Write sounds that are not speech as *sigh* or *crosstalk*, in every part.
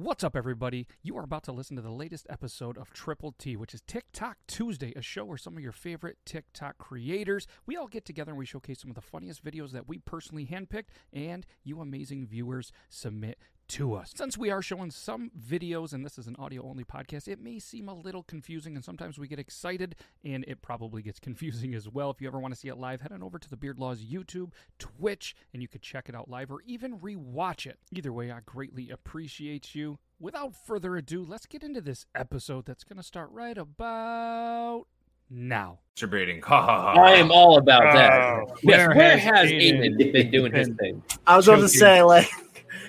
What's up, everybody? You are about to listen to the latest episode of Triple T, which is TikTok Tuesday, a show where some of your favorite TikTok creators we all get together and we showcase some of the funniest videos that we personally handpicked and you amazing viewers submit to us. Since we are showing some videos and this is an audio only podcast, it may seem a little confusing and sometimes we get excited and it probably gets *laughs* confusing as well. If you ever want to see it live, head on over to the Beard Laws YouTube, Twitch, and you could check it out live or even rewatch it. Either way, I greatly appreciate you. Without further ado, let's get into this episode that's going to start right about now. Masturbating. *laughs* I am all about that. Oh, yes, where where has has Aiden Aiden been doing his thing? I was going to say like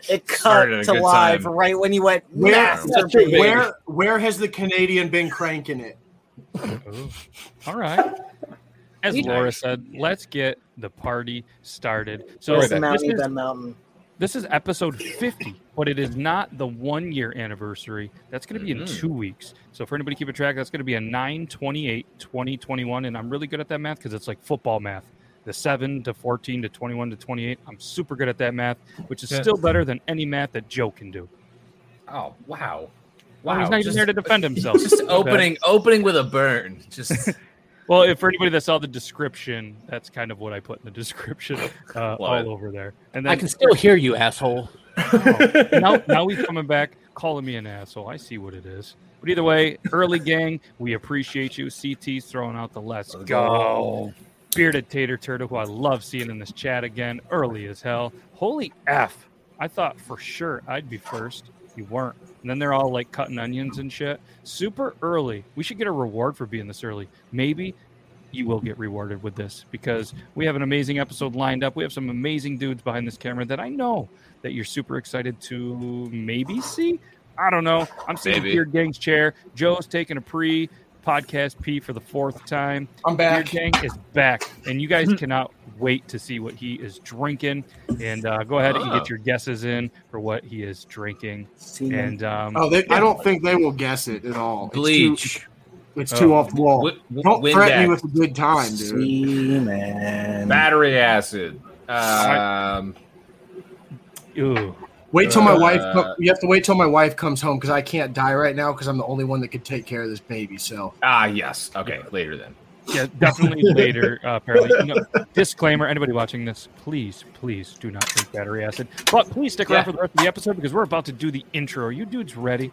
it cut Started a to good live time. right when you went. Where- masturbating. Where where has the Canadian been cranking it? *laughs* All right. As Laura said, let's get the party started. So It's this the mountain, is, Ben Mountain. This is episode 50, but it is not the one year anniversary. That's going to be in Mhm. two weeks. So for anybody keeping track, that's going to be a 9 28 2021. And I'm really good at that math because it's like football math. The 7 to 14 to 21 to 28. I'm super good at that math, which is Yeah. still better than any math that Joe can do. Oh wow. Wow, he's not even just, there to defend himself. *laughs* just opening opening with a burn. Just *laughs* Well, if for anybody that saw the description, that's kind of what I put in the description *laughs* uh, all over there. And then I can still hear you, asshole. now, now he's coming back, calling me an asshole. I see what it is. But either way, early gang, we appreciate you. CT's throwing out the let's go. Bearded Tater Turtle, who I love seeing in this chat again, early as hell. Holy F. I thought for sure I'd be first. You weren't. And then they're all like cutting onions and shit. Super early. We should get a reward for being this early. Maybe you will get rewarded with this because we have an amazing episode lined up. We have some amazing dudes behind this camera that I know that you're super excited to maybe see. I don't know. I'm sitting in Maybe. Beard Gang's chair. Joe's taking a pre podcast pee for the fourth time. I'm Beard back. Gang is back, and you guys *laughs* cannot wait to see what he is drinking. And uh, go ahead and Oh. get your guesses in for what he is drinking. Semen. And um, Oh, they, I don't think they will guess it at all. It's too- bleach. It's too, Oh. off the wall. Wi- don't threaten me with a good time, dude. Semen. battery acid. Um, ew. Wait till my Uh, wife. Co- you have to wait till my wife comes home because I can't die right now because I'm the only one that could take care of this baby. So ah, yes. Okay, later then. Yeah, definitely *laughs* later. Uh, apparently, You know, disclaimer: anybody watching this, please, please do not drink battery acid. But please stick around Yeah. for the rest of the episode because we're about to do the intro. Are you dudes ready?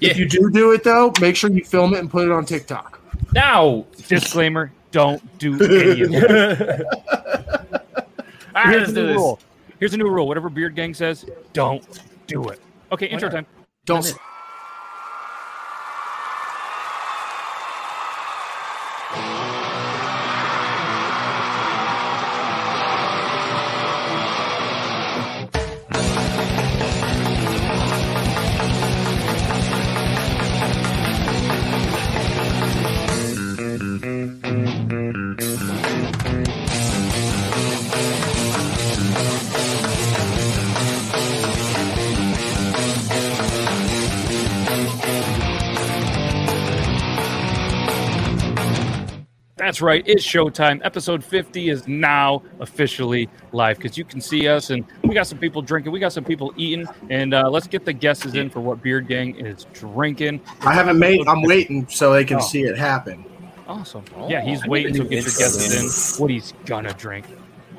Yeah. if you do do it though, make sure you film it and put it on TikTok. Now. Disclaimer: Don't do *laughs* any of it. *laughs* Ah, Here's let's a do new this. rule. Here's a new rule. Whatever Beard Gang says, don't do it. Okay, intro time. Don't. That's right. It's showtime. Episode 50 is now officially live because you can see us and we got some people drinking. We got some people eating. And uh, let's get the guesses in for what Beard Gang is drinking. I haven't made. I'm waiting so they can Oh. see it happen. Awesome. Oh, yeah, he's I waiting to get your intro, guesses in what he's gonna drink.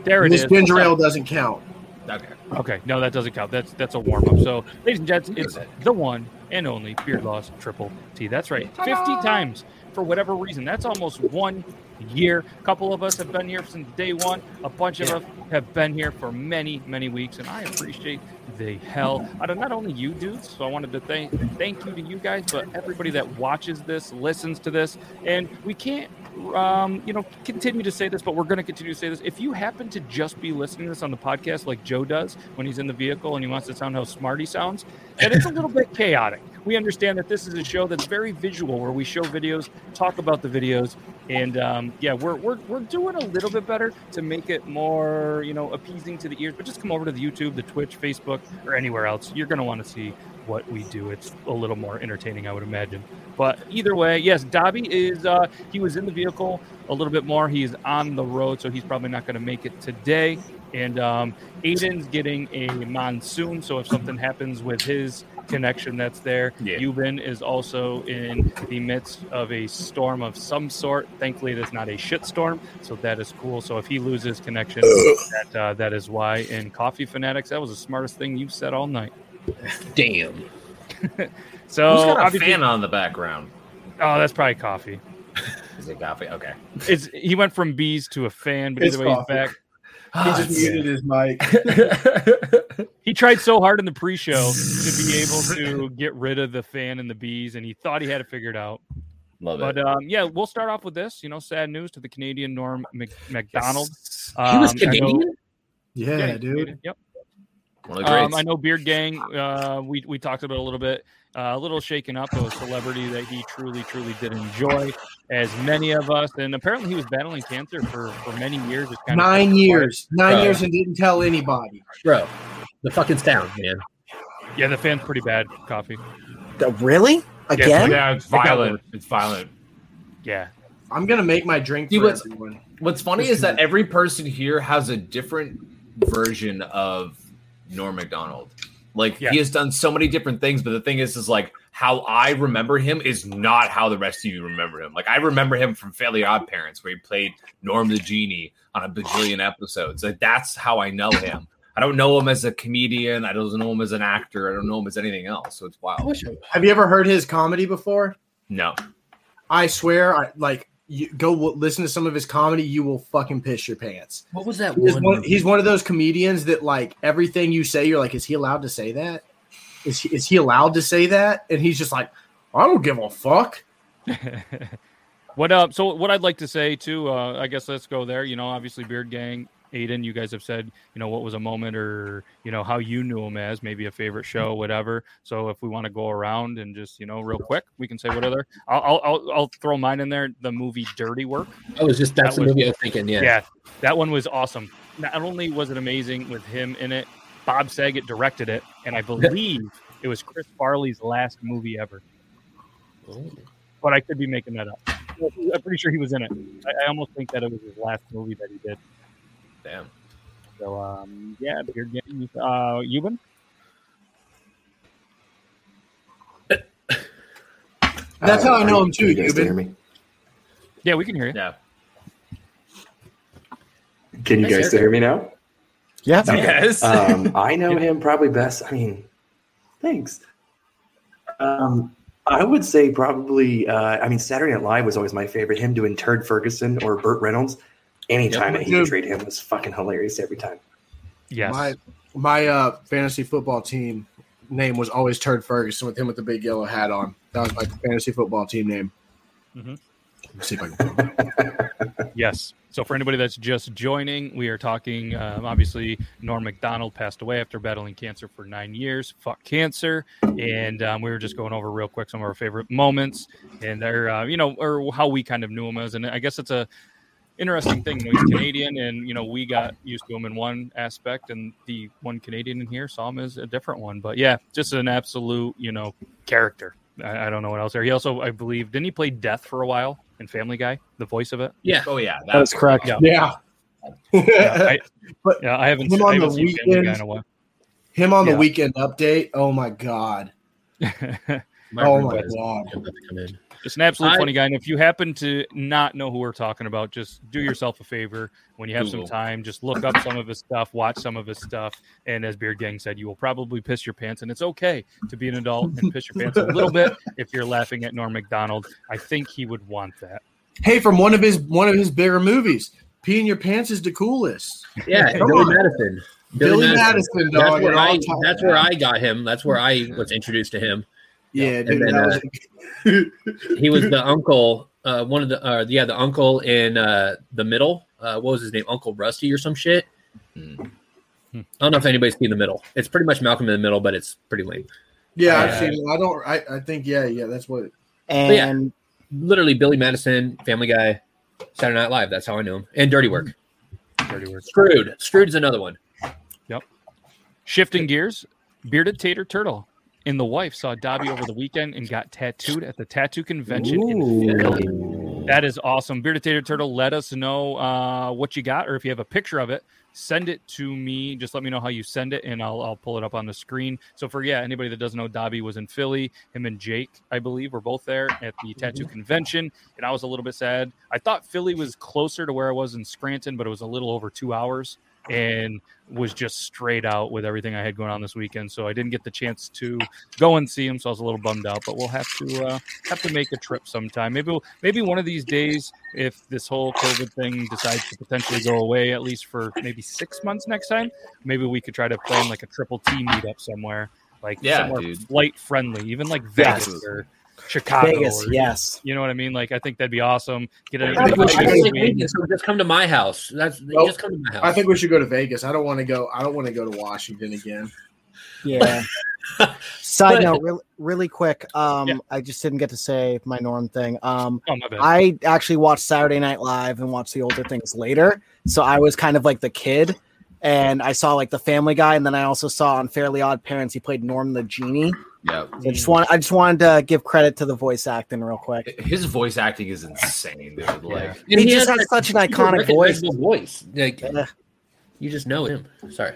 There it This is. ginger ale doesn't count. Okay. Okay, no, that doesn't count. That's that's a warm up. So, ladies and gents, it's the one and only Beard Laws Triple T. That's right, fifty times for whatever reason. That's almost one year. A couple of us have been here since day one. A bunch of us have been here for many, many weeks, and I appreciate the hell out of not only you dudes. So I wanted to thank thank you to you guys, but everybody that watches this, listens to this, and we can't um, you know, continue to say this, but we're going to continue to say this. If you happen to just be listening to this on the podcast like Joe does when he's in the vehicle and he wants to sound how smart he sounds, then it's a little bit chaotic. We understand that this is a show that's very visual, where we show videos, talk about the videos, and um, yeah, we're, we're we're doing a little bit better to make it more you know appeasing to the ears. But just come over to the YouTube, the Twitch, Facebook, or anywhere else. You're going to want to see what we do. It's a little more entertaining, I would imagine. But either way, yes, Dobby is uh, he was in the vehicle a little bit more. He's on the road, so he's probably not going to make it today. And um, Aiden's getting a monsoon, so if something happens with his connection that's there, Yeah. Euban is also in the midst of a storm of some sort. Thankfully, that's not a shit storm, so that is cool. So if he loses connection, *coughs* that uh, that is why. And Coffee Fanatics, that was the smartest thing you've said all night. Damn. *laughs* So Who's got a fan on the background? oh, that's probably Coffee. Is it coffee? Okay. It's he went from bees to a fan, but It's either way, he's back. *laughs* He Ah, just muted his mic. *laughs* He tried so hard in the pre-show to be able to get rid of the fan and the bees, and he thought he had it figured out. Love But it. um, yeah, we'll start off with this. You know, sad news to the Canadian Norm Mc- Macdonald. He was Um, I know- Canadian? Yeah, dude. Canadian, Yep. One of the Um. I know Beard Gang. Uh, we we talked about it a little bit. Uh, a little shaken up. A celebrity that he truly, truly did enjoy, as many of us. And apparently, he was battling cancer for for many years. It's kind of Nine years. Nine Bro. years and didn't tell anybody. Bro, the fucking sound, man. Yeah, the fan's pretty bad. Coffee. Uh, Really? Again? yeah, it's violent. It's violent. Yeah. I'm gonna make my drink See, for what's- everyone. What's funny is that every person here has a different version of Norm Macdonald. Like Yeah. he has done so many different things, but the thing is, is like how I remember him is not how the rest of you remember him. Like I remember him from Fairly Odd Parents, where he played Norm the Genie on a bajillion episodes. Like that's how I know him. I don't know him as a comedian. I don't know him as an actor. I don't know him as anything else. So it's wild. Have you ever heard his comedy before? No, I swear, I like you go listen to some of his comedy. You will fucking piss your pants. what was that He's one? one, he's one of those comedians that like everything you say, you're like, is he allowed to say that? Is he, is he allowed to say that? And he's just like, I don't give a fuck. *laughs* what up? So what I'd like to say too, uh, I guess let's go there. You know, obviously Beard Gang, Aiden, you guys have said, you know, what was a moment or you know how you knew him as maybe a favorite show, mm-hmm. whatever. So if we want to go around and just you know real quick, we can say what other. I'll I'll, I'll, throw mine in there. The movie Dirty Work. I was just that's That the was- movie I was thinking. Yeah. Yeah, that one was awesome. Not only was it amazing with him in it, Bob Saget directed it, and I believe it was Chris Farley's last movie ever. Oh. But I could be making that up. I'm pretty sure he was in it. I, I almost think that it was his last movie that he did. Damn. So um, yeah, Beard Gang. Uh, Euban. *coughs* That's how I know him too, Can you guys hear Euban. me? Yeah, we can hear you. Yeah. Can you Yes, guys sir. still hear me now? Yeah. Yes. Um, I know *laughs* him probably best. I mean, thanks. Um, I would say probably. Uh, I mean, Saturday Night Live was always my favorite. Him doing Turd Ferguson or Burt Reynolds. Anytime Yep. that he portrayed him was fucking hilarious every time. Yes. My my uh, fantasy football team name was always Turd Ferguson with him with the big yellow hat on. That was my fantasy football team name. Mhm. Let's see if I can. *laughs* Yes. So for anybody that's just joining, we are talking. Um, obviously, Norm Macdonald passed away after battling cancer for nine years. Fuck cancer, and um, we were just going over real quick some of our favorite moments and their, uh, you know, or how we kind of knew him as. And I guess it's a interesting thing. He's Canadian, and you know, we got used to him in one aspect, and the one Canadian in here saw him as a different one. But yeah, just an absolute, you know, character. I, I don't know what else there. He also, I believe, didn't he play Death for a while in Family Guy? The voice of it. Yeah. Oh yeah. That is correct. Yeah. Yeah. Yeah, I, *laughs* But yeah, I haven't, him I on haven't the seen Family Guy weekend- in a while. Him on the weekend update. Oh my god. *laughs* Oh, my Oh my god. to come in. Just an absolute I- funny guy. And if you happen to not know who we're talking about, just do yourself a favor. When you have some time, just look up some of his stuff, watch some of his stuff. And as Beard Gang said, you will probably piss your pants. And it's okay to be an adult and piss your pants a little bit if you're laughing at Norm Macdonald. I think he would want that. Hey, from one of his one of his bigger movies, peeing your pants is the coolest. Yeah, Come Billy on. Madison. Billy, Madison, That's dog. where I. That's where. I got him. That's where I was introduced to him. Yeah, And dude. then, that was- *laughs* He was *laughs* the uncle. Uh, one of the. Uh, yeah, the uncle in uh, the middle. Uh, what was his name? Uncle Rusty or some shit. Hmm. I don't know if anybody's seen the middle. It's pretty much Malcolm in the Middle, but it's pretty lame. yeah, I've seen it. I don't. I, I think. Yeah, yeah. That's what. yeah. And Literally, Billy Madison, Family Guy, Saturday Night Live. That's how I knew him. And Dirty Work. Dirty Work. Screwed. Screwed's another one. Yep. Shifting gears, Bearded Tater Turtle and the wife saw Dobby over the weekend and got tattooed at the tattoo convention in Philly. That is awesome. Bearded Tater Turtle, let us know uh, what you got, or if you have a picture of it, send it to me. Just let me know how you send it, and I'll, I'll pull it up on the screen. So, for yeah, anybody that doesn't know, Dobby was in Philly. Him and Jake, I believe, were both there at the tattoo convention, and I was a little bit sad. I thought Philly was closer to where I was in Scranton, but it was a little over two hours and was just straight out with everything I had going on this weekend. So I didn't get the chance to go and see him. So I was a little bummed out. But we'll have to uh, have to make a trip sometime. Maybe we'll, maybe one of these days, if this whole COVID thing decides to potentially go away, at least for maybe six months next time, maybe we could try to plan like a triple T meetup somewhere, like Yeah, somewhere dude. flight friendly, even like Vegas or Chicago. Vegas, or- yes. You know what I mean? Like I think that'd be awesome. Get a, I think we should I go think to we so just come to my house. That's Nope. just come to my house. I think we should go to Vegas. I don't want to go. I don't want to go to Washington again. Yeah. *laughs* Side But- note, really, really quick. Um, Yeah. I just didn't get to say my norm thing. Um, oh my bad. I actually watched Saturday Night Live and watched the older things later, so I was kind of like the kid, and I saw like the Family Guy, and then I also saw on Fairly Odd Parents he played Norm the genie. Yeah. So I just want I just wanted to give credit to the voice acting real quick. His voice acting is insane, dude. Like, And He just has that such an iconic voice. voice. Like Yeah. you just know him. Sorry.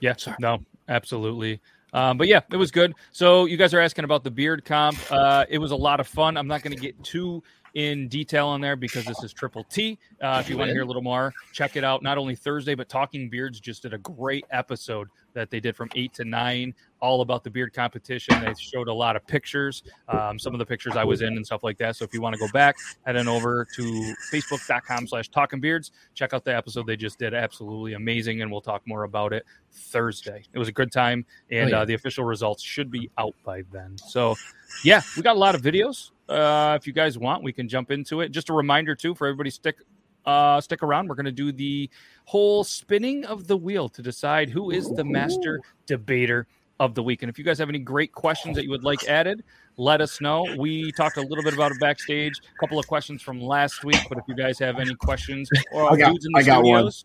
Yeah, Sorry. no, absolutely. Um, but yeah, it was good. So you guys are asking about the beard comp. Uh, it was a lot of fun. I'm not going to get too in detail on there because this is Triple T. Uh, if you want to hear a little more, check it out. Not only Thursday, but Talking Beards just did a great episode that they did from eight to nine, all about the beard competition. They showed a lot of pictures, um, some of the pictures I was in and stuff like that. So if you want to go back, head on over to facebook.com slash talking beards. Check out the episode they just did. Absolutely amazing. And we'll talk more about it Thursday. It was a good time. And Oh, yeah. uh, the official results should be out by then. So yeah, we got a lot of videos. Uh, if you guys want, we can jump into it. Just a reminder too for everybody stick uh, stick around. We're going to do the whole spinning of the wheel to decide who is the master debater of the week. And if you guys have any great questions that you would like added, let us know. We talked a little bit about it backstage, a couple of questions from last week. But if you guys have any questions or I got- dudes in the I got one. studios,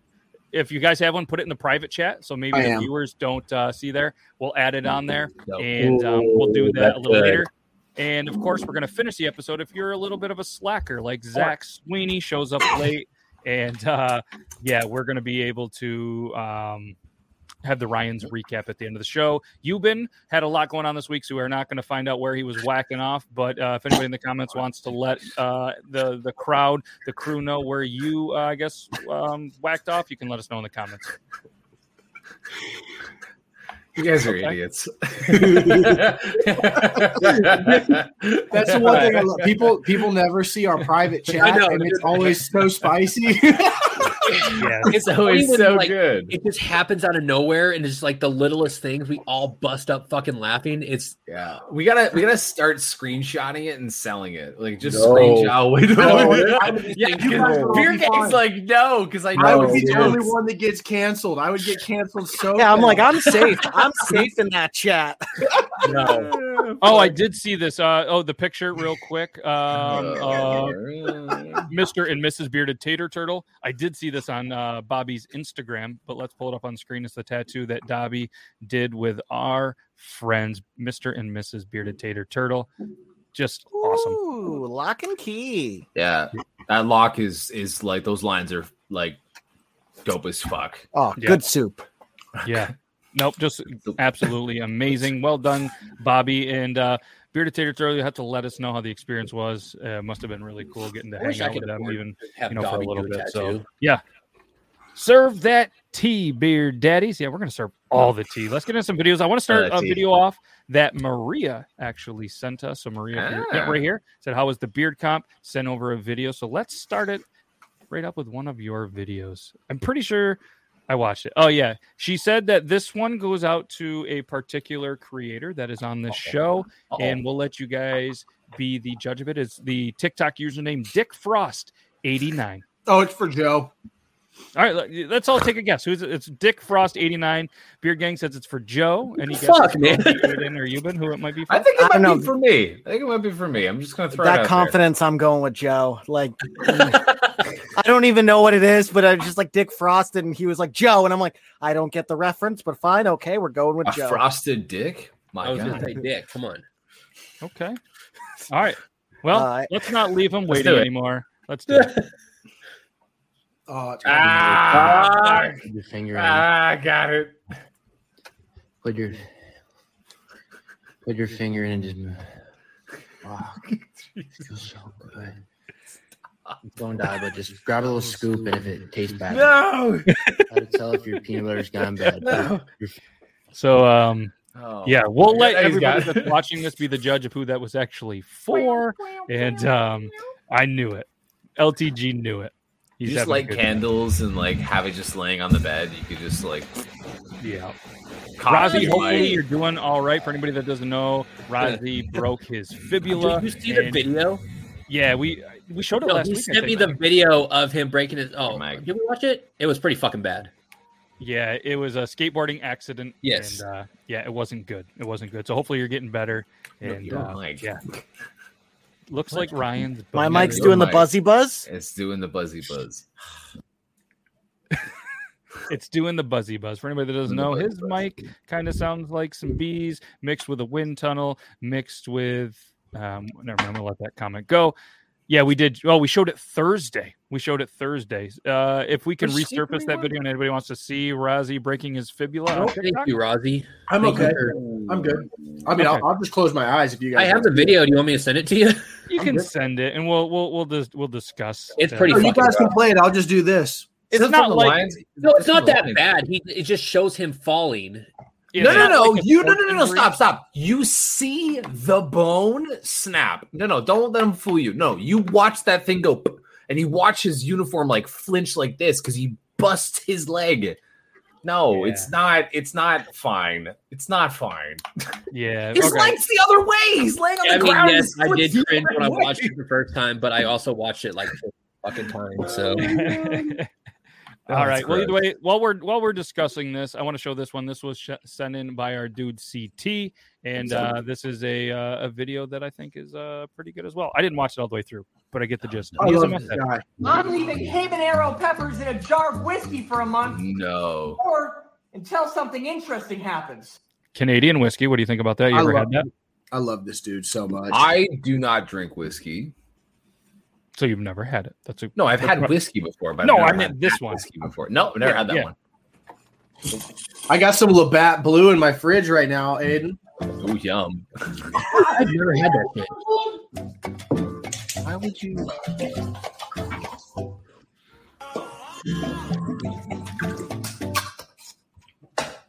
if you guys have one, put it in the private chat so maybe I the am. viewers don't uh, see there. We'll add it on there and um, we'll do Ooh, that a little good. later. And of course, we're going to finish the episode if you're a little bit of a slacker, like Zach Sweeney shows up late, and uh, yeah, we're going to be able to um, have the Ryan's recap at the end of the show. Euban had a lot going on this week, so we're not going to find out where he was whacking off. But uh, if anybody in the comments wants to let uh, the the crowd, the crew know where you, uh, I guess, um, whacked off, you can let us know in the comments. You guys are Okay. idiots. *laughs* That's the one thing. I love. People people never see our private I chat, know, and it's always so spicy. *laughs* Yeah, It's always when, so like, good. It just happens out of nowhere, and it's like the littlest things. We all bust up fucking laughing. It's Yeah, we gotta we gotta start screenshotting it and selling it. Like just No. screenshot. Wait, No, I would yeah, think you Beard Gang's like no, because I know I would be the only one that gets canceled. I would get canceled so. Yeah, I'm like. I'm safe. I'm *laughs* safe in that chat. no. *laughs* Oh, I did see this. Uh, oh, the picture, real quick. *laughs* Um, uh, Mr. and Mrs. Bearded Tater Turtle. I did see this on uh, Bobby's Instagram, but let's pull it up on screen. It's the tattoo that Dobby did with our friends, Mr. and Mrs. Bearded Tater Turtle. Just awesome. Ooh, lock and key. yeah, that lock is is like those lines are like dope as fuck. Oh, Yeah. good soup. Yeah. Nope, just *laughs* absolutely amazing. Well done, Bobby. And uh, Bearded Tater Turtle, you have to let us know how the experience was. Uh, must have been really cool getting to I hang out with them even you know, for a little bit, so- yeah, Serve that tea, beer daddies. Yeah, we're gonna serve all the tea. Let's get into some videos. I want to start Uh, a video off that Maria actually sent us. So Maria, you're- yeah, Ah. right here said, "How was the beard comp?" Sent over a video. So let's start it right up with one of your videos. I'm pretty sure I watched it. Oh yeah, she said that this one goes out to a particular creator that is on this show, Uh-oh. and we'll let you guys be the judge of it. It's the TikTok username Dick Frost 89. Oh, it's for Joe. All right, let- let's all take a guess. Who's it? It's Dick Frost, 89. Beard Gang says it's for Joe. Any guesses? Fuck, man. Aiden or Euban, who it might be for? I think it I might be know. for me. I think it might be for me. I'm just gonna throw it that out confidence, I'm going with Joe. Like, *laughs* I don't even know what it is, but I'm just like Dick Frost, and he was like Joe, and I'm like, I don't get the reference, but fine, okay, we're going with. A Joe. frosted dick. My I was God. gonna say dick. Come on. Okay. All right. Well, Uh, let's not leave him waiting anymore. Let's do it. *laughs* Oh, it's Ah, Put your finger in. ah, got it. Put your put your finger in and just move. Oh, feels so good. Don't die, but just grab a little scoop, and if it tastes bad, No. how to tell if your peanut butter's gone bad. No. So, um, Oh. yeah, we'll let everybody that's *laughs* watching this be the judge of who that was actually for. And um, I knew it. LTG knew it. You just having light good candles and like have it just laying on the bed. You could just like. Yeah. copy Razi, hopefully you're doing all right. For anybody that doesn't know, Razi *laughs* broke his fibula. Did you see the video? Yeah, we we showed it No, last he week. I sent me think. the video of him breaking his. Oh, Oh my- did we watch it? It was pretty fucking bad. Yeah, it was a skateboarding accident. Yes. And uh, yeah, it wasn't good. It wasn't good. So hopefully you're getting better. And your uh, mic. yeah, looks like Ryan's. My mic's doing the mic. buzzy buzz. It's doing the buzzy buzz. *laughs* It's doing the buzzy buzz. For anybody that doesn't know, his buzz. mic kind of sounds like some bees mixed with a wind tunnel, mixed with. Um, never mind. I'm gonna let that comment go. Yeah, we did. Well, we showed it Thursday. We showed it Thursday. Uh, if we can For resurface that video and anybody wants to see Razi breaking his fibula, on Thank you, Rozzy. I'm Thank okay. for- I'm good. I mean, Okay. I'll, I'll just close my eyes if you guys. I have the video. Do you want me to send it to you? you I'm can good. send it, and we'll we'll we'll dis- we'll discuss. It's that. pretty Oh, you fucking guys can play it. I'll just do this. It's Is it not like Lions? No, it's from not that Lions. bad. He it just shows him falling. Yeah, no, it's no, no. like you no, sports no, no, no. Stop, stop. You see the bone snap. No, no. Don't let him fool you. No, you watch that thing go, and you watch his uniform like flinch like this because he busts his leg. No, Yeah. it's not. It's not fine. It's not fine. Yeah, *laughs* His okay. leg's the other way. He's laying on the I mean, ground. yes, his I foot's did cringe other when I watched it the first time, but I also watched it like fucking times. So Oh, *laughs* *laughs* All that's right. Well, either way, while we're while we're discussing this, I want to show this one. This was sh- sent in by our dude CT, and uh, this is a uh, a video that I think is uh, pretty good as well. I didn't watch it all the way through, but I get the gist. I love this guy. I'm leaving habanero peppers in a jar of whiskey for a month No. or until something interesting happens. Canadian whiskey. What do you think about that? You I ever had that? I love this dude so much. I do not drink whiskey. So you've never had it? That's a No, I've had whiskey before, but No, I've I meant had this one. whiskey before. No, never Yeah, had that yeah. one. I got some Labatt Blue in my fridge right now, Aiden. Oh, yum. I've never had that shit. Why would you?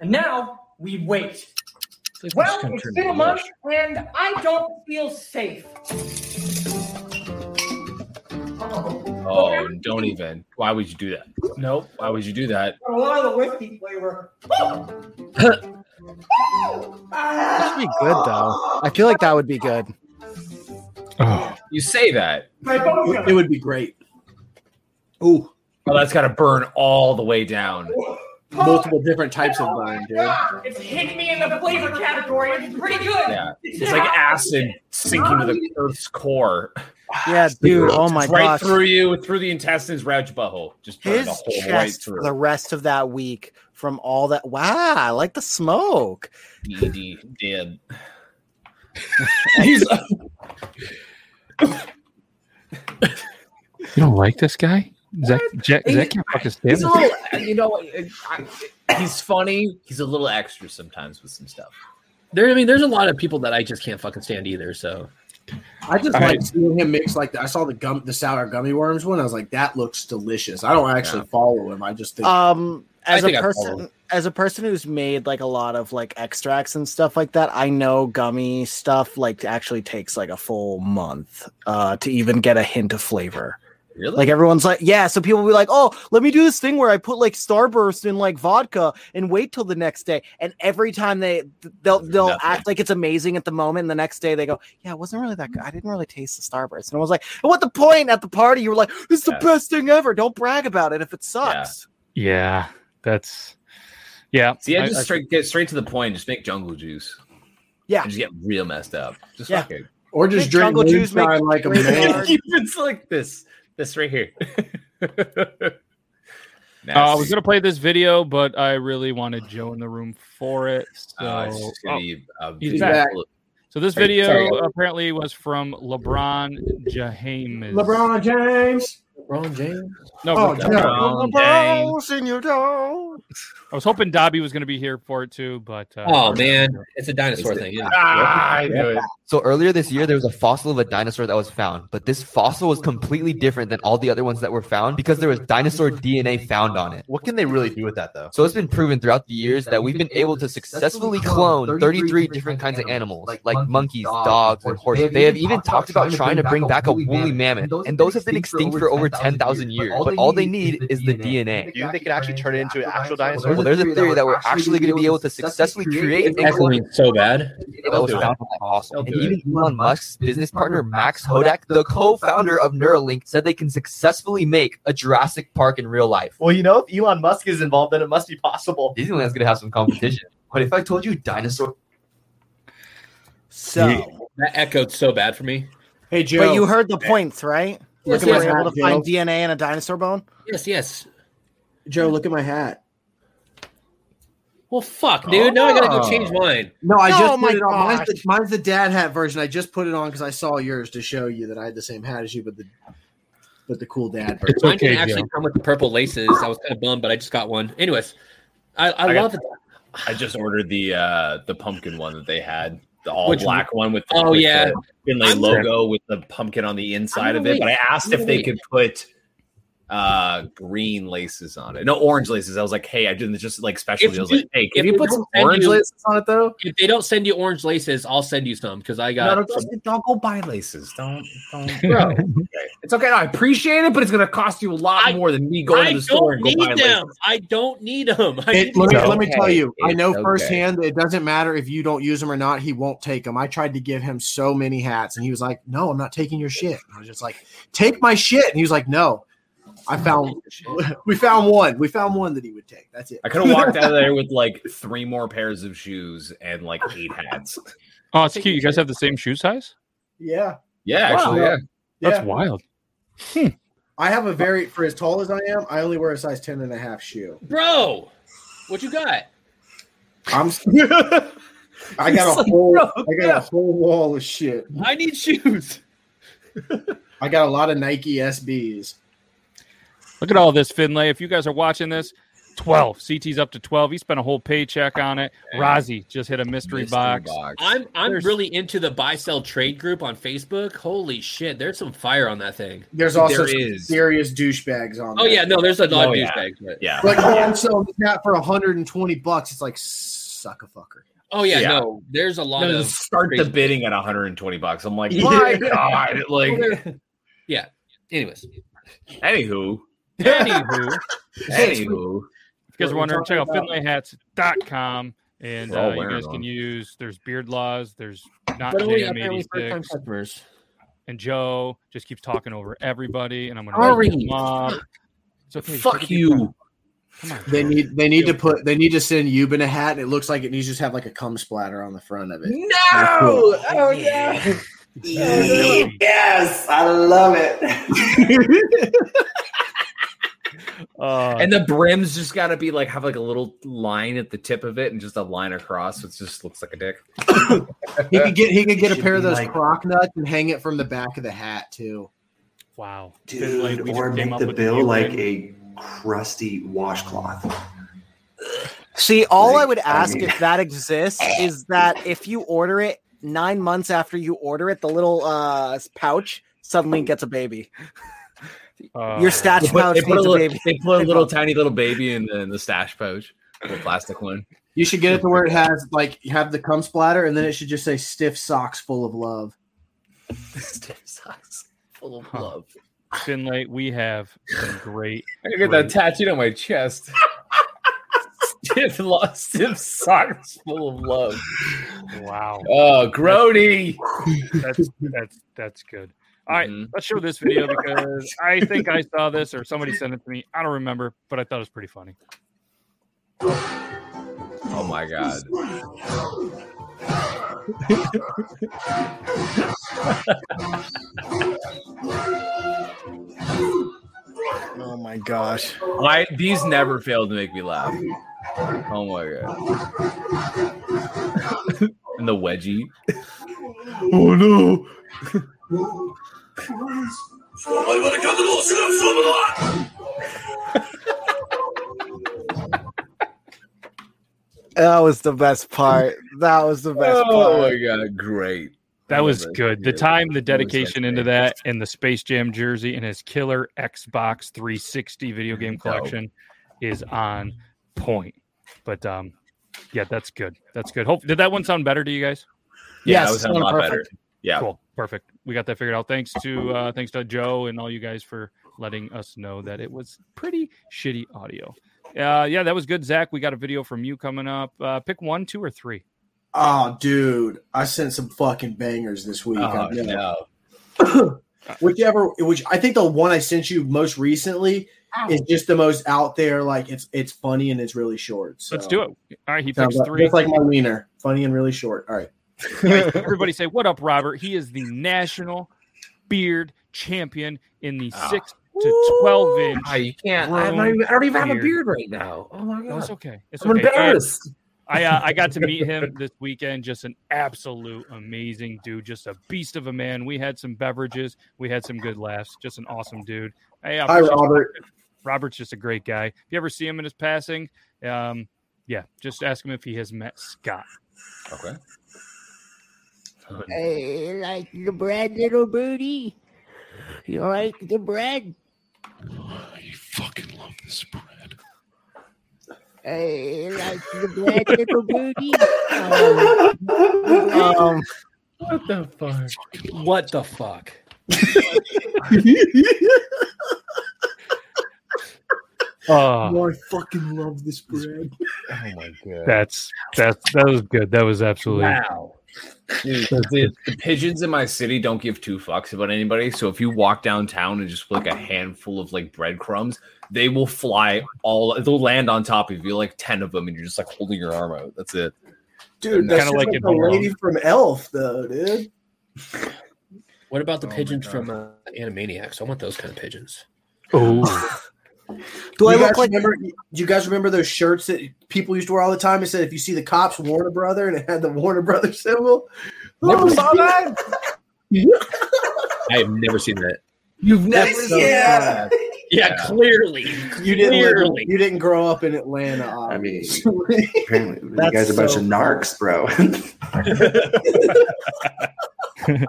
And now we wait. It's like Well, just kinda it's turned been a to month mush. and I don't feel safe. Oh, don't even. Why would you do that? Nope. Why would you do that? a lot of the whiskey flavor. That'd be good though. I feel like that would be good. Oh, You say that. It would be great. Ooh, Oh, that's got to burn all the way down. multiple different types of burn, dude. Ah, it's hitting me in the flavor category. It's pretty good. Yeah. It's like acid sinking to the Earth's core. Yeah, dude. Oh my god. right gosh. through you, through the intestines, right your butthole. Just His the whole right chest through. the rest of that week from all that. Wow, I like the smoke. ED dead. He's you don't like this guy? Zach, Jack, Zach can't fucking stand he's little, you know, I, he's funny. He's a little extra sometimes with some stuff. There, I mean, there's a lot of people that I just can't fucking stand either. So I just All like right. seeing him mix like that. I saw the gum, the sour gummy worms one. I was like, that looks delicious. I don't actually Yeah. follow him. I just think Um, as a think I person, as a person who's made like a lot of like extracts and stuff like that, I know gummy stuff like actually takes like a full month uh to even get a hint of flavor. Really? Like everyone's like, yeah. So people will be like, oh, let me do this thing where I put like Starburst in like vodka and wait till the next day. And every time they they'll they'll Nothing. act like it's amazing at the moment. And the next day they go, yeah, it wasn't really that good. I didn't really taste the Starburst. And I was like, what the point at the party? You were like, it's the Yeah. best thing ever. Don't brag about it if it sucks. Yeah, that's yeah. See, I I- just I- straight get straight to the point. Just make jungle juice. Yeah. And just get real messed up. Just Yeah. fuck it. or just drink jungle juice, make like a *laughs* great man. hard. *laughs* it's like this. This right here. *laughs* Uh, I was gonna play this video, but I really wanted Joe in the room for it. So it's just gonna oh, be a he's back. So this video sorry. apparently was from LeBron James. LeBron James. LeBron James. No, Oh, Rick- Joe. LeBron James. in your toe. I was hoping Dobby was going to be here for it too, but uh, Oh man, it's a dinosaur thing. Yeah. Ah, I knew it. So earlier this year, there was a fossil of a dinosaur that was found, but this fossil was completely different than all the other ones that were found because there was dinosaur DNA found on it. What can they really do with that though? So it's been proven throughout the years that we've been able to successfully clone 33 different kinds of animals, like monkeys, dogs, and horses. They have even talked about trying to bring back a woolly mammoth, and those have been extinct for over 10,000 years. But all they need is the DNA. Do you think they could actually turn it into an actual dinosaur? Well, there's a theory that we're actually going to be able to successfully create It's and clone so bad. that was found on fossil. And even Elon Musk's business partner Max Hodak, the co-founder of Neuralink, said they can successfully make a Jurassic Park in real life. Well, you know, if Elon Musk is involved, then it must be possible. Disneyland's gonna have some competition. But if I told you dinosaur, So, That echoed so bad for me. Hey Joe. but you heard the points, right? Yes, Look at yes, we're able to Joe. find DNA in a dinosaur bone. yes, yes. Joe, look at my hat. Well, fuck, dude. Now I gotta go change mine. No, I Oh just my put it on. Mine's gosh. the, mine's the dad hat version. I just put it on because I saw yours to show you that I had the same hat as you, but the but the cool dad version. Mine okay, didn't actually Joe. come with the purple laces. I was kind of bummed, but I just got one. Anyways, I, I, I got- love it. I just ordered the uh the pumpkin one that they had, the all Which black one with the, Oh, with yeah. the Finlay I'm- logo with the pumpkin on the inside of it. wait. But I asked I'm if they wait. could put uh green laces on it. No, orange laces. I was like, hey, I didn't just like special If I was like, hey, can you put some orange you- laces on it though? If they don't send you orange laces, I'll send you some because I No, got. don't, don't, don't go buy laces. Don't don't *laughs* bro. okay. It's okay. No, I appreciate it, but it's gonna cost you a lot I- more than me going I to the store don't and go buy need them. laces. I don't need them. I It, need let, me, them. let me tell you, I know okay. firsthand that it doesn't matter if you don't use them or not. He won't take them. I tried to give him so many hats, and he was like, "No, I'm not taking your shit." I was just like, "Take my shit," and he was like, "No." I found *laughs* we found one. We found one that he would take. That's it. I could have walked out of there with like *laughs* three more pairs of shoes and like eight hats. oh, it's cute. You guys have the same shoe size. Yeah, Yeah, actually, Wow. yeah. That's yeah. wild. Hmm. I have a very for as tall as I am. I only wear a size 10 and a half shoe. bro. What you got? I'm. *laughs* I got a whole. I got a whole wall of shit. I need shoes. I got a lot of Nike SBs. Look at all this, Finlay. If you guys are watching this, 12. CT's up to 12. He spent a whole paycheck on it. Rozzy just hit a mystery, box. I'm I'm There's- really into the buy sell trade group on Facebook. Holy shit, there's some fire on that thing. There's also There some is. serious douchebags on. Oh there. yeah, no, there's a lot Oh, of yeah. douchebags. But... Yeah. Like, oh, I'm selling this hat for 120 bucks. It's like suck a fucker. Oh yeah, Yeah. no, there's a lot No, of just start the bidding at 120 bucks. I'm like, *laughs* my god! Like, *laughs* yeah. Anyways, anywho, *laughs* Anywho, anywho, if you guys are We're wondering, check out talking about- finlayhats.com. And uh, you wearing guys can use, there's Beard Laws, there's not but only JM apparently first time 86. customers. And Joe just keeps talking over everybody. And I'm going Hurry. to him up. It's okay. fuck take a deep breath. you. On. They need they need to put they need to send Euban a hat. And it looks like it needs to just have like a cum splatter on the front of it. No! Oh, yeah. *laughs* Yes, I love it. *laughs* Uh, And the brims just got to be like have like a little line at the tip of it and just a line across. So it just looks like a dick. He could get he could get a pair of those like- croc nuts and hang it from the back of the hat too. wow. Finlay, Dude, we or make the bill like thing. a crusty washcloth. See, all I would Like, I ask mean- if that exists is that if you order it nine months after you order it, the little uh, pouch suddenly gets a baby. *laughs* Uh, Your stash They put, pouch they put a little, baby. they put a little *laughs* tiny little baby in the, in the stash pouch, the plastic one. You should get it to where it has like you have the cum splatter and then it should just say stiff socks full of love. *laughs* Stiff socks full of Huh. love. Finlay, we have some great. *laughs* I gotta get that tattooed on my chest. stiff, lo- stiff socks full of love. Wow. Oh, Grody. That's that's that's good. All right, Mhm. let's show this video because *laughs* I think I saw this or somebody sent it to me. I don't remember, but I thought it was pretty funny. Oh my god. Oh my gosh. I these never fail to make me laugh. Oh my god. *laughs* and the wedgie. Oh no! *laughs* *laughs* That was the best part. That was the best Oh part. my god, great. That I was it. good. The Yeah, time, the dedication into that, and the Space Jam jersey and his killer Xbox 360 video game Dope. collection is on point. But um, yeah, that's good. That's good. Hope did that one sound better to you guys? Yeah, Yes, that was a lot perfect. better. Yeah. Cool. Perfect. We got that figured out. Thanks to uh thanks to Joe and all you guys for letting us know that it was pretty shitty audio. Uh yeah, that was good, Zach. We got a video from you coming up. Uh pick one, two, or three. Oh, dude, I sent some fucking bangers this week. Oh, I no. *clears throat* Whichever, which I think the one I sent you most recently is just the most out there. Like it's it's funny and it's really short. So. Let's do it. All right, he Sounds picks like, three. just like my wiener, funny and really short. All right. *laughs* Everybody say, What up, Robert? He is the national beard champion in the Ah. six to twelve inch. Ah, you can't. I'm Room not even, I don't even have a beard. beard right now. Oh my No, it's okay. It's I'm okay. And embarrassed. I uh, I got to *laughs* meet him this weekend. Just an absolute amazing dude. Just a beast of a man. We had some beverages. We had some good laughs. Just an awesome dude. Hey, Hi, Robert. *laughs* Robert's just a great guy. If you ever see him in his passing, um, yeah, just ask him if he has met Scott. Okay. *laughs* Hey, like the bread, little birdie? You like the bread? I fucking love this bread. Hey, like the bread, little birdie? Um, Um, What the fuck? What the fuck? *laughs* Oh, I fucking love this bread. Oh my god. that's that's that was good. That was absolutely Wow. Dude, the, the pigeons in my city don't give two fucks about anybody. So if you walk downtown and just put like a handful of like breadcrumbs, they will fly all. They'll land on top of you, like ten of them, and you're just like holding your arm out. That's it. Dude, that's Kinda like, like in the Home Alone. lady from Elf, though, dude. What about the Oh pigeons from uh, Animaniacs? I want those kind of pigeons. oh *laughs* do I you look guys like remember? Do you guys remember those shirts that people used to wear all the time? It said, "If you see the cops, Warner Brother," and it had the Warner Brother symbol. Never Oh, saw that. I have never seen that. You've never That's seen so that. bad. Yeah, clearly. You didn't. Live, you didn't grow up in Atlanta. I mean, *laughs* apparently you guys are a bunch so of narcs, bro. *laughs* *laughs*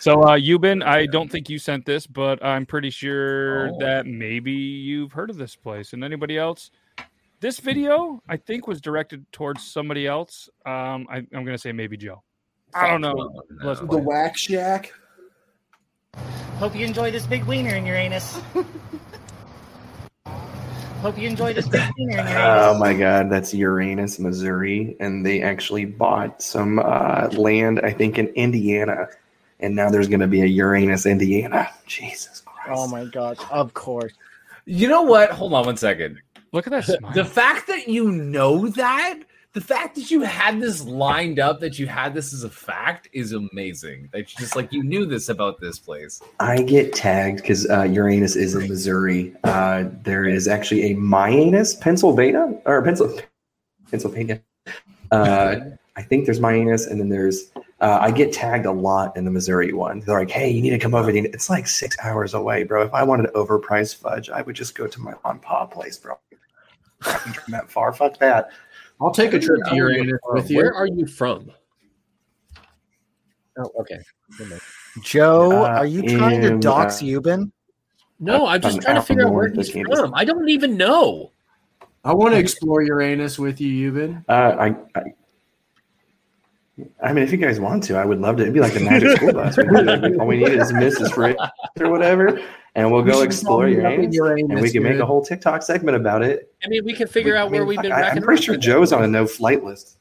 So, uh, *laughs* Euban, I don't think you sent this, but I'm pretty sure Oh. that maybe you've heard of this place. And anybody else? This video, I think, was directed towards somebody else. Um, I, I'm going to say maybe Joe. I don't know. Let's the play. Wax Shack. Hope you enjoy this big wiener in your anus. *laughs* Hope you enjoy this big wiener in your oh my God, that's Uranus, Missouri, and they actually bought some uh, land, I think, in Indiana, and now there's going to be a Uranus, Indiana. Jesus Christ! Oh my gosh! Of course. You know what? Hold on one second. Look at that smile. The fact that you know that, the fact that you had this lined up, that you had this as a fact, is amazing. That you just like you knew this about this place. I get tagged because uh, Uranus is in Missouri. Uh, there is actually a Myanus, Pennsylvania, or Pencil, Pennsylvania. Uh, I think there's Myanus, and then there's. Uh, I get tagged a lot in the Missouri one. They're like, "Hey, you need to come over." It's like six hours away, bro. If I wanted overpriced fudge, I would just go to my on pa place, bro. I'm from that far. Fuck that. I'll take a trip to Uranus with you. Where are you from? Oh, okay. Joe, Uh, are you trying to dox uh, Euban? No, I'm just I'm trying to figure out where north he's Kansas. from. I don't even know. I want to explore Uranus with you, Euban. Uh, I, I, I mean, if you guys want to, I would love to. It'd be like the magic school bus. We. All we need is Mrs. Fritz or whatever, and we'll go explore probably meet up in Uranus, Uranus, and we can make a whole TikTok segment about it. I mean, we can figure out I where mean, we've fuck, been. I, wrecking am pretty sure. Joe's on a no flight list.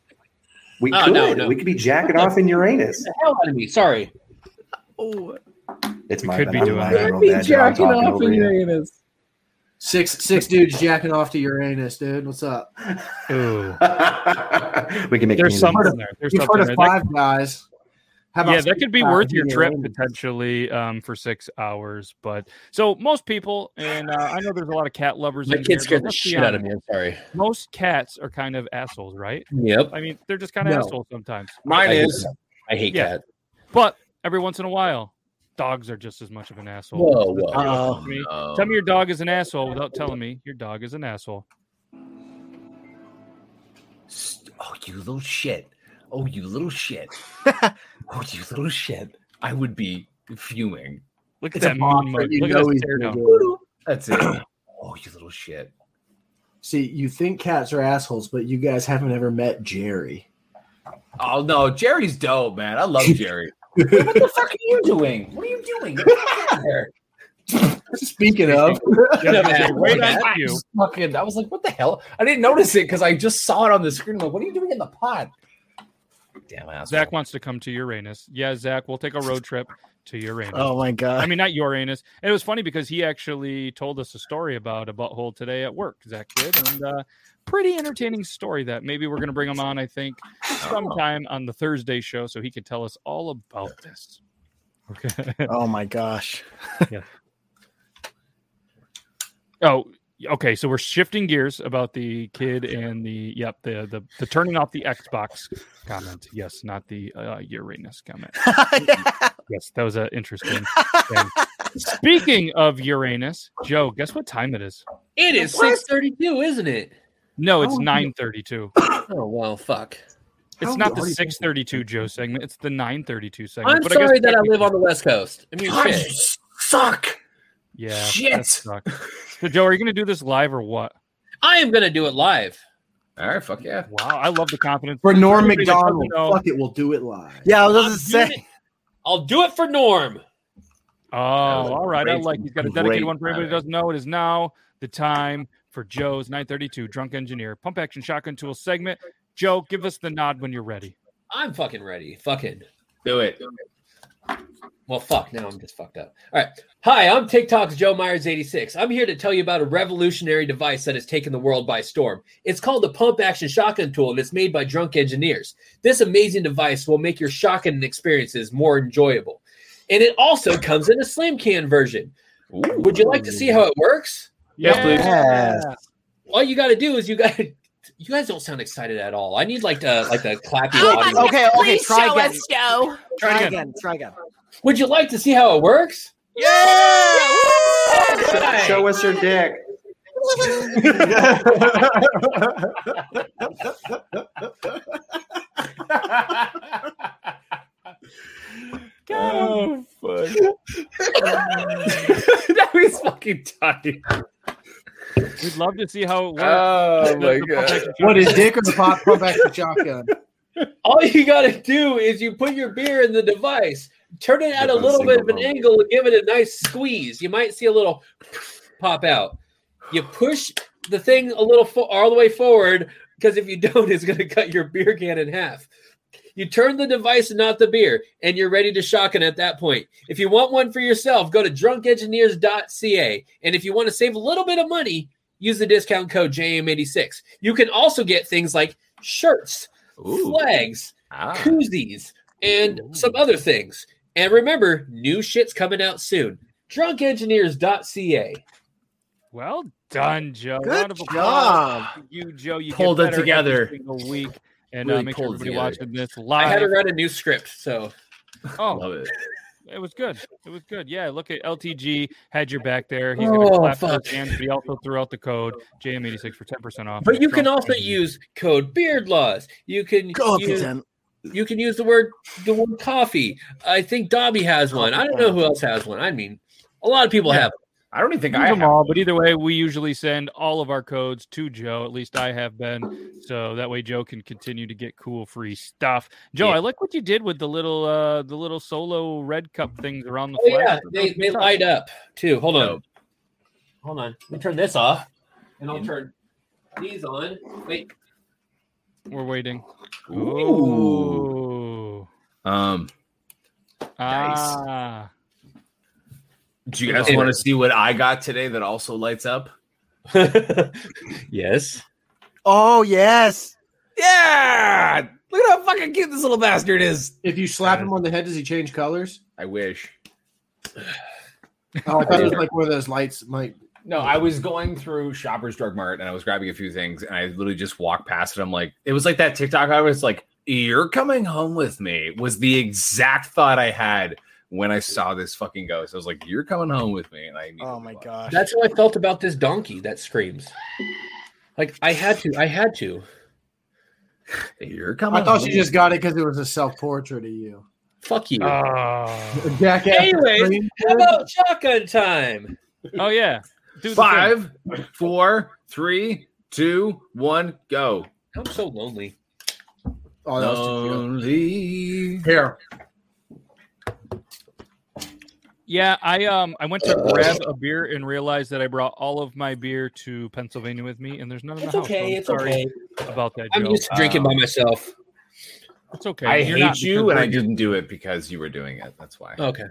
We Oh, could. no, no. We could be jacking off in Uranus. the hell out of me. Sorry. Oh. It's We my could bad. be I'm doing lying. that. I know that, Joe. I'm talking over you. Uranus. Six six dudes jacking off to Uranus, dude. What's up? Ooh. we can make There's candy. something there. There's You've something heard there. of That- Five Guys. How about yeah, that could be worth your trip Uranus? potentially um, for six hours. But so most people, and uh, I know there's a lot of cat lovers. My in kid scared the let's shit out of me. I'm sorry. Most cats are kind of assholes, right? Yep. I mean, they're just kind of No. assholes sometimes. Mine I hate- is I hate Yeah. cats. But every once in a while, dogs are just as much of an asshole. Whoa, whoa. be Uh-oh. me. No. Tell me your dog is an asshole without telling me your dog is an asshole. Oh, you little shit. Oh, you little shit. *laughs* oh, you little shit. I would be fuming. Look at It's that box moon that mug. you Look know at that he's stare gonna down. do it. That's it. *clears throat* oh, you little shit. See, you think cats are assholes, but you guys haven't ever met Jerry. Oh no, Jerry's dope, man. I love *laughs* Jerry. What the fuck are you doing? What are you doing? Get the fuck out of there. *laughs* Speaking of, Yeah, right on I fucking, I was like, what the hell? I didn't notice it because I just saw it on the screen. I'm like, what are you doing in the pot? Damn asshole. Zach wants to come to Uranus. Yeah, Zach, we'll take a road trip to Uranus. Oh my god. I mean, not Uranus. And it was funny because he actually told us a story about a butthole today at work. Zach did, and uh, pretty entertaining story. That maybe we're going to bring him on. I think sometime on the Thursday show, so he could tell us all about this. Okay. oh my gosh. *laughs* yeah. Oh, okay. So we're shifting gears about the kid and the yep the the, the turning off the Xbox comment. Yes, not the uh, Uranus comment. *laughs* Yes, that was an interesting. thing. *laughs* Speaking of Uranus, Joe, guess what time it is? It is six thirty-two, isn't it? No, it's nine thirty-two. *coughs* Oh well, fuck. It's How not the six thirty-two Joe segment. It's the nine thirty-two segment. I'm But I sorry that I live on the West Coast. I mean, God, shit. suck. Yeah, Shit. that. So, Joe, are you going to do this live or what? I am gonna do it live. All right, fuck yeah. Wow, I love the confidence. for Norm Everybody that doesn't Macdonald, fuck it, we'll do it live. Yeah, I was going I'm to say. It- I'll do it for Norm. Oh, all right. I like. He's got a great dedicated one for anybody who doesn't know. It is now the time for Joe's 932 Drunk Engineer Pump Action Shotgun Tool segment. Joe, give us the nod when you're ready. I'm fucking ready. Fucking. Do it. Well, fuck. Now I'm just fucked up. All right. Hi, I'm TikTok's Joe Myers86. I'm here to tell you about a revolutionary device that has taken the world by storm. It's called the Pump Action Shotgun Tool, and it's made by drunk engineers. This amazing device will make your shotgun experiences more enjoyable. And it also comes in a slim can version. Would you like to see how it works? Yes, please. Yes. All you got to do is you got. You guys don't sound excited at all. I need like the like the clappy Oh, audio. okay, okay, try again. Joe. Try again. Try again. Would you like to see how it works? Yeah. Show us your dick. *laughs* Oh fuck. *laughs* *laughs* that was fucking tight. We'd love to see how it works. Oh The- my the god. What is dick or the pop pump action shotgun? *laughs* All you got to do is you put your beer in the device, turn it at a Give it a little bit of single an angle, and give it a nice squeeze. You might see a little *laughs* pop out. You push the thing a little fo- all the way forward because if you don't, *laughs* it's going to cut your beer can in half. You turn the device and not the beer, and you're ready to shotgun at that point. If you want one for yourself, go to drunkengineers.ca. And if you want to save a little bit of money, use the discount code JM86. You can also get things like shirts, Ooh. flags, Ah. koozies, and some other things. And remember, new shit's coming out soon. Drunkengineers.ca. Well done, Joe. Good Round of job. You, Joe, you Pulled it better every together. single week. And Really uh, make sure pulled it everybody together. watching this I had to write a new script, so oh, Love it. It was good. It was good. Yeah, look at LTG had your back there. He's gonna Oh, clap fuck. his hands, but he also threw out the code JM86 for ten percent off. but you can also Engineer. use code beard laws. You can Go use, P10. you can use the word the word coffee. I think Dobby has one. I don't know who else has one. I mean, a lot of people Yeah. have. I don't even think Use I them have. all, but either way, we usually send all of our codes to Joe. At least I have been, so that way Joe can continue to get cool free stuff. Joe, Yeah. I like what you did with the little uh the little solo red cup things around the Oh flag. yeah, they, they light up too. Hold on. Hold on. Let me turn this off. And I'll turn these on. Wait. We're waiting. Ooh. Ooh. Um, Ah. Do you guys want to see what I got today that also lights up? *laughs* yes. Oh yes. Yeah. Look at how fucking cute this little bastard is. If you slap him on the head, does he change colors? I wish. Oh, I thought it was like one of those lights might. No, I was going through Shoppers Drug Mart and I was grabbing a few things and I literally just walked past it. I'm like, it was like that TikTok. I was like, You're coming home with me was the exact thought I had when I saw this fucking ghost. I was like, You're coming home with me. And I Oh my gosh. That's how I felt about this donkey that screams. Like I had to, I had to. You're coming I thought home you just got it because it was a self portrait of you. Fuck you. Oh, Jackass. Anyways, how about shotgun time? oh yeah. Do. Five, four, three, two, one, go. I'm so lonely. Oh, that was too Lonely. cute. Here. Yeah, I um I went to grab a beer and realized that I brought all of my beer to Pennsylvania with me, and there's none in It's the house. okay. I'm It's sorry okay. about that. I'm Joe. used to drinking by Um, myself. It's okay. I You're hate you, and I didn't do it because you were doing it. That's why. Okay.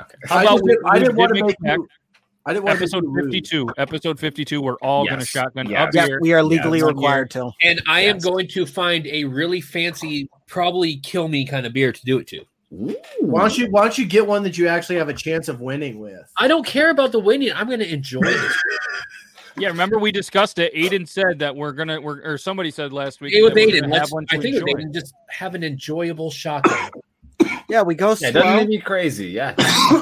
Okay. How I about just we, did- I we didn't did want to make make a you. I didn't want episode to make you rude. 52. Episode 52. We're all going to shotgun Yes. a Yeah, beer. we are legally Yes. required to. And I am going to find a really fancy, probably kill me kind of beer to do it to. Why don't you? Why don't you get one that you actually have a chance of winning with? I don't care about the winning. I'm going to enjoy it. *laughs* Yeah, remember we discussed it. Aiden said that we're gonna, we're, or somebody said last week. Hey, with Aiden, have let's, one I think with. Aiden, just have an enjoyable shotgun. *coughs* Yeah, we go Yeah, it doesn't slow. need be crazy. Yeah,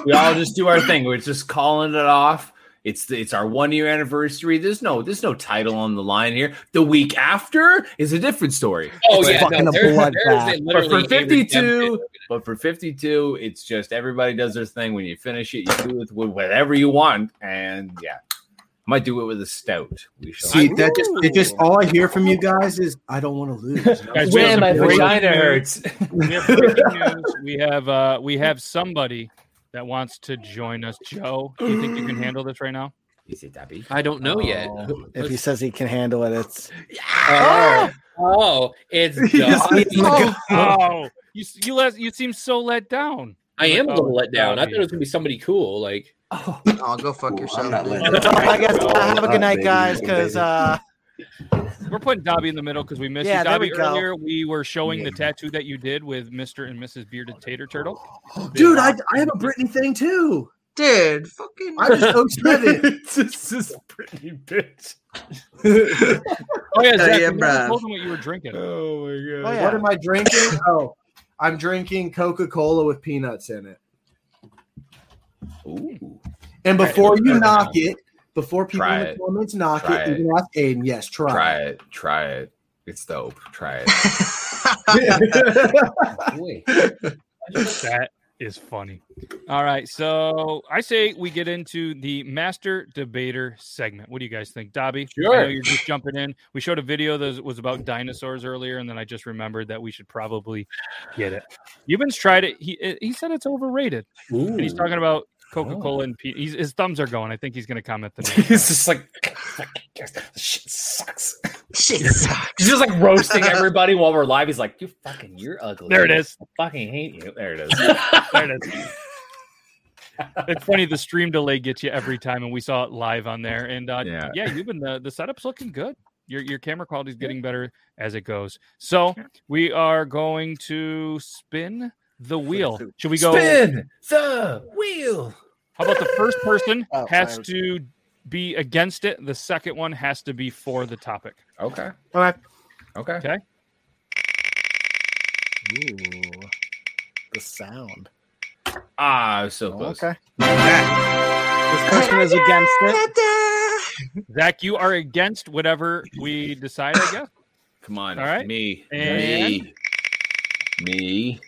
we all just do our thing. We're just calling it off. It's the, it's our one year anniversary. There's no there's no title on the line here. The week after is a different story. Oh It's yeah, fucking no, a there, bloodbath. there's a literally for 52, redemption. But for 52, it's just everybody does their thing. When you finish it, you do it with whatever you want. And yeah, I might do it with a stout. We shall See, that just it just all I hear from you guys is I don't want to lose. *laughs* Guys, we have Win, my some breaking vagina hurts. *laughs* We have *laughs* breaking news. We have uh we have somebody that wants to join us. Joe, do you think you can *gasps* handle this right now? Is it Debbie? I don't know yet. Oh, If he says he can handle it, it's Oh, oh, it's Dobby. Oh, oh, you you let you seem so let down. I am a Oh, little let down. I thought it was gonna be somebody cool. Like, *laughs* Oh, go fuck I'm yourself. not dude. letting I guess uh, have a good night, guys. Because uh, We're putting Dobby in the middle because we missed Yeah, you. there we Dobby, earlier we were showing the tattoo that you did with Mr. and Mrs. Bearded Tater Turtle. Dude, I, I have a Britney thing too. Dude, fucking. I just *laughs* 07. *laughs* this is pretty bitch. Oh yeah, Hell Zach, yeah, you told them what you were drinking. Oh my god. Oh, yeah. What am I drinking? Oh, I'm drinking Coca Cola with peanuts in it. Ooh. And before you knock it, before people Try in the it. comments knock Try it, it. even ask Aiden, yes, try. Try it. Try it. It's dope. Try it. *laughs* *laughs* wait, That is funny. All right, so I say we get into the master debater segment. What do you guys think, Dobby? I know Sure. you're just jumping in. We showed a video that was about dinosaurs earlier, and then I just remembered that we should probably get it. Ewan's tried it. He he said it's overrated. And he's talking about Coca Cola and Pe- he's, his thumbs are going. I think he's going to comment the *laughs* next He's just like, shit sucks. Shit *laughs* sucks. He's just like roasting everybody while we're live. He's like, you fucking, you're ugly. There it is. I fucking hate you. There it is. *laughs* there it is. It's funny the stream delay gets you every time, and we saw it live on there. And uh, yeah, Yeah. you've been the the setup's looking good. Your your camera quality is getting better as it goes. So we are going to spin the wheel. Should we go? Spin the wheel. How about the first person *laughs* Oh, has sorry. to be against it? The second one has to be for the topic. Okay. okay. Okay. Okay. Ooh, the sound. Ah, so close. Okay. This person is against it. Zach, you are against whatever we decide. I guess. Come on. All right. Me. And- Me. Me.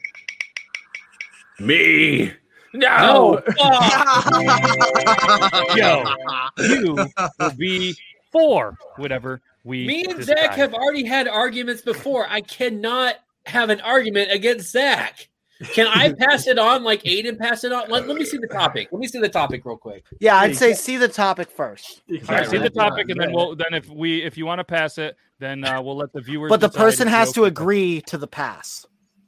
Me. No, No. *laughs* Yo, you will be four, whatever we. me and decide. Zach have already had arguments before. I cannot have an argument against Zach. Can I *laughs* pass it on like Aiden passed it on? Let, let me see the topic. Let me see the topic real quick. Yeah, I'd say see the topic first. All right, see the topic, and then we'll then if we if you want to pass it, then uh, we'll let the viewers. But the person has to agree to the pass.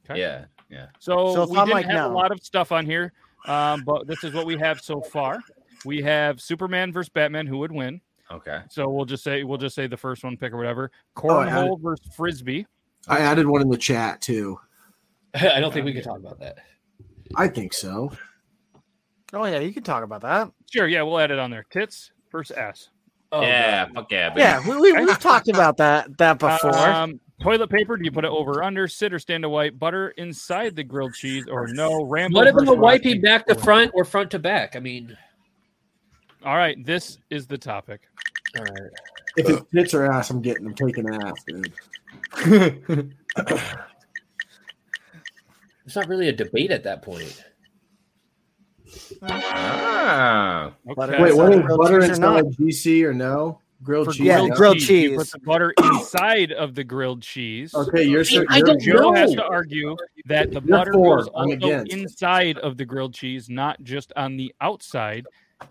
Okay. Yeah. Yeah. So, So if we I'm didn't like, have a lot of stuff on here, um, but this is what we have so far. We have Superman versus Batman. Who would win? Okay. So we'll just say we'll just say the first one pick or whatever. Oh, I Cornhole versus frisbee. I added one in the chat too. *laughs* I don't think we can talk about that. I think so. Oh yeah, you can talk about that. Sure, yeah, we'll add it on there. Tits versus ass. Oh, yeah. God. Fuck yeah. Baby. Yeah, we, we we've talked about that that *laughs* before. Um, Toilet paper? Do you put it over or under? Sit or stand to wipe? Butter inside the grilled cheese or no? Rambo. What if I'm versus a wipey Rocky? back to front or front to back? I mean, All right, this is the topic. all right. If it's tits or ass, I'm getting. I'm taking ass, dude. *laughs* It's not really a debate at that point. Ah. Okay. Wait, what is butter cheese or instead not? of GC or no? Grilled For cheese. Grilled, no? grilled cheese, You put the butter inside of the grilled cheese. Okay, you're so I you're, don't you're- Joe has to argue that the You're butter for, goes I'm also inside of the grilled cheese, not just on the outside.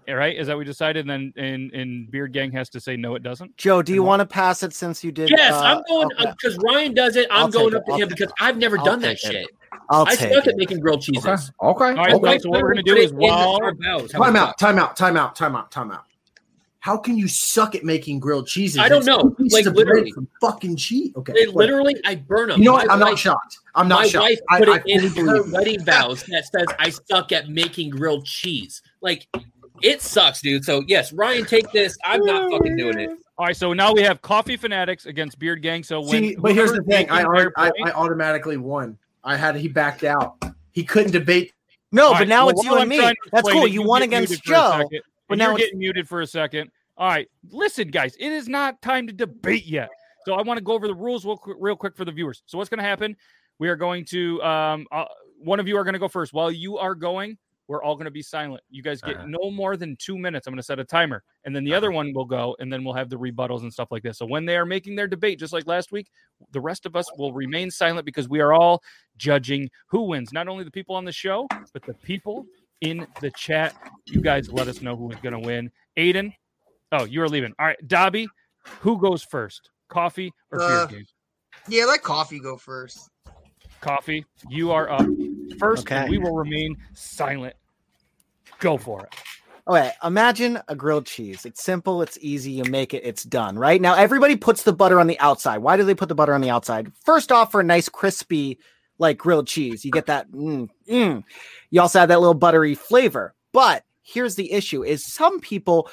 All right, is that we decided? And then and, and Beard Gang has to say no, it doesn't. Joe, do you want to pass it since you did? Yes, uh, I'm going okay. because Ryan does it. I'm I'll going up it. to him because I've never I'll done that it. shit. I'll I take suck it. at making grilled cheeses. Okay. Okay. All right, okay. so what we're gonna do is it in while our bows. How Time out, time out, time out, time out, time out. How can you suck at making grilled cheeses? I don't It's know. two Like, of literally. from fucking cheese. Okay. They literally, I burn them. You know what? My I'm not wife- shocked. I'm not my shocked. wife I, put I it in fully her wedding vows that says I suck at making grilled cheese. Like it sucks, dude. So yes, Ryan, take this. I'm not fucking doing it. All right, so now we have Coffee Fanatics against Beard Gang. So when See, but here's the thing. I, I, I, I automatically won. I had he backed out. He couldn't debate. No, All but right, now well, it's you and I'm me. That's cool. it, You won against muted for a Joe. Second, but now you're it's- getting muted for a second. All right, listen, guys, it is not time to debate yet. So I want to go over the rules real quick, real quick for the viewers. So what's going to happen? We are going to um, uh, one of you are going to go first. While you are going, we're all going to be silent. You guys get Uh-huh. no more than two minutes. I'm going to set a timer, and then the other one will go, and then we'll have the rebuttals and stuff like this. So when they are making their debate, just like last week, the rest of us will remain silent because we are all judging who wins. Not only the people on the show, but the people in the chat. You guys let us know who is going to win. Aiden, oh, you are leaving. All right, Dobby, who goes first? Coffee or Uh, beer? Game? Yeah, let coffee go first. Coffee, you are up first. and Okay. we will remain silent. Go for it. Okay, imagine a grilled cheese. It's simple, it's easy, you make it, it's done, right? Now everybody puts the butter on the outside. Why do they put the butter on the outside? First off, for a nice crispy like grilled cheese, you get that mm, mm. You also have that little buttery flavor. But here's the issue is some people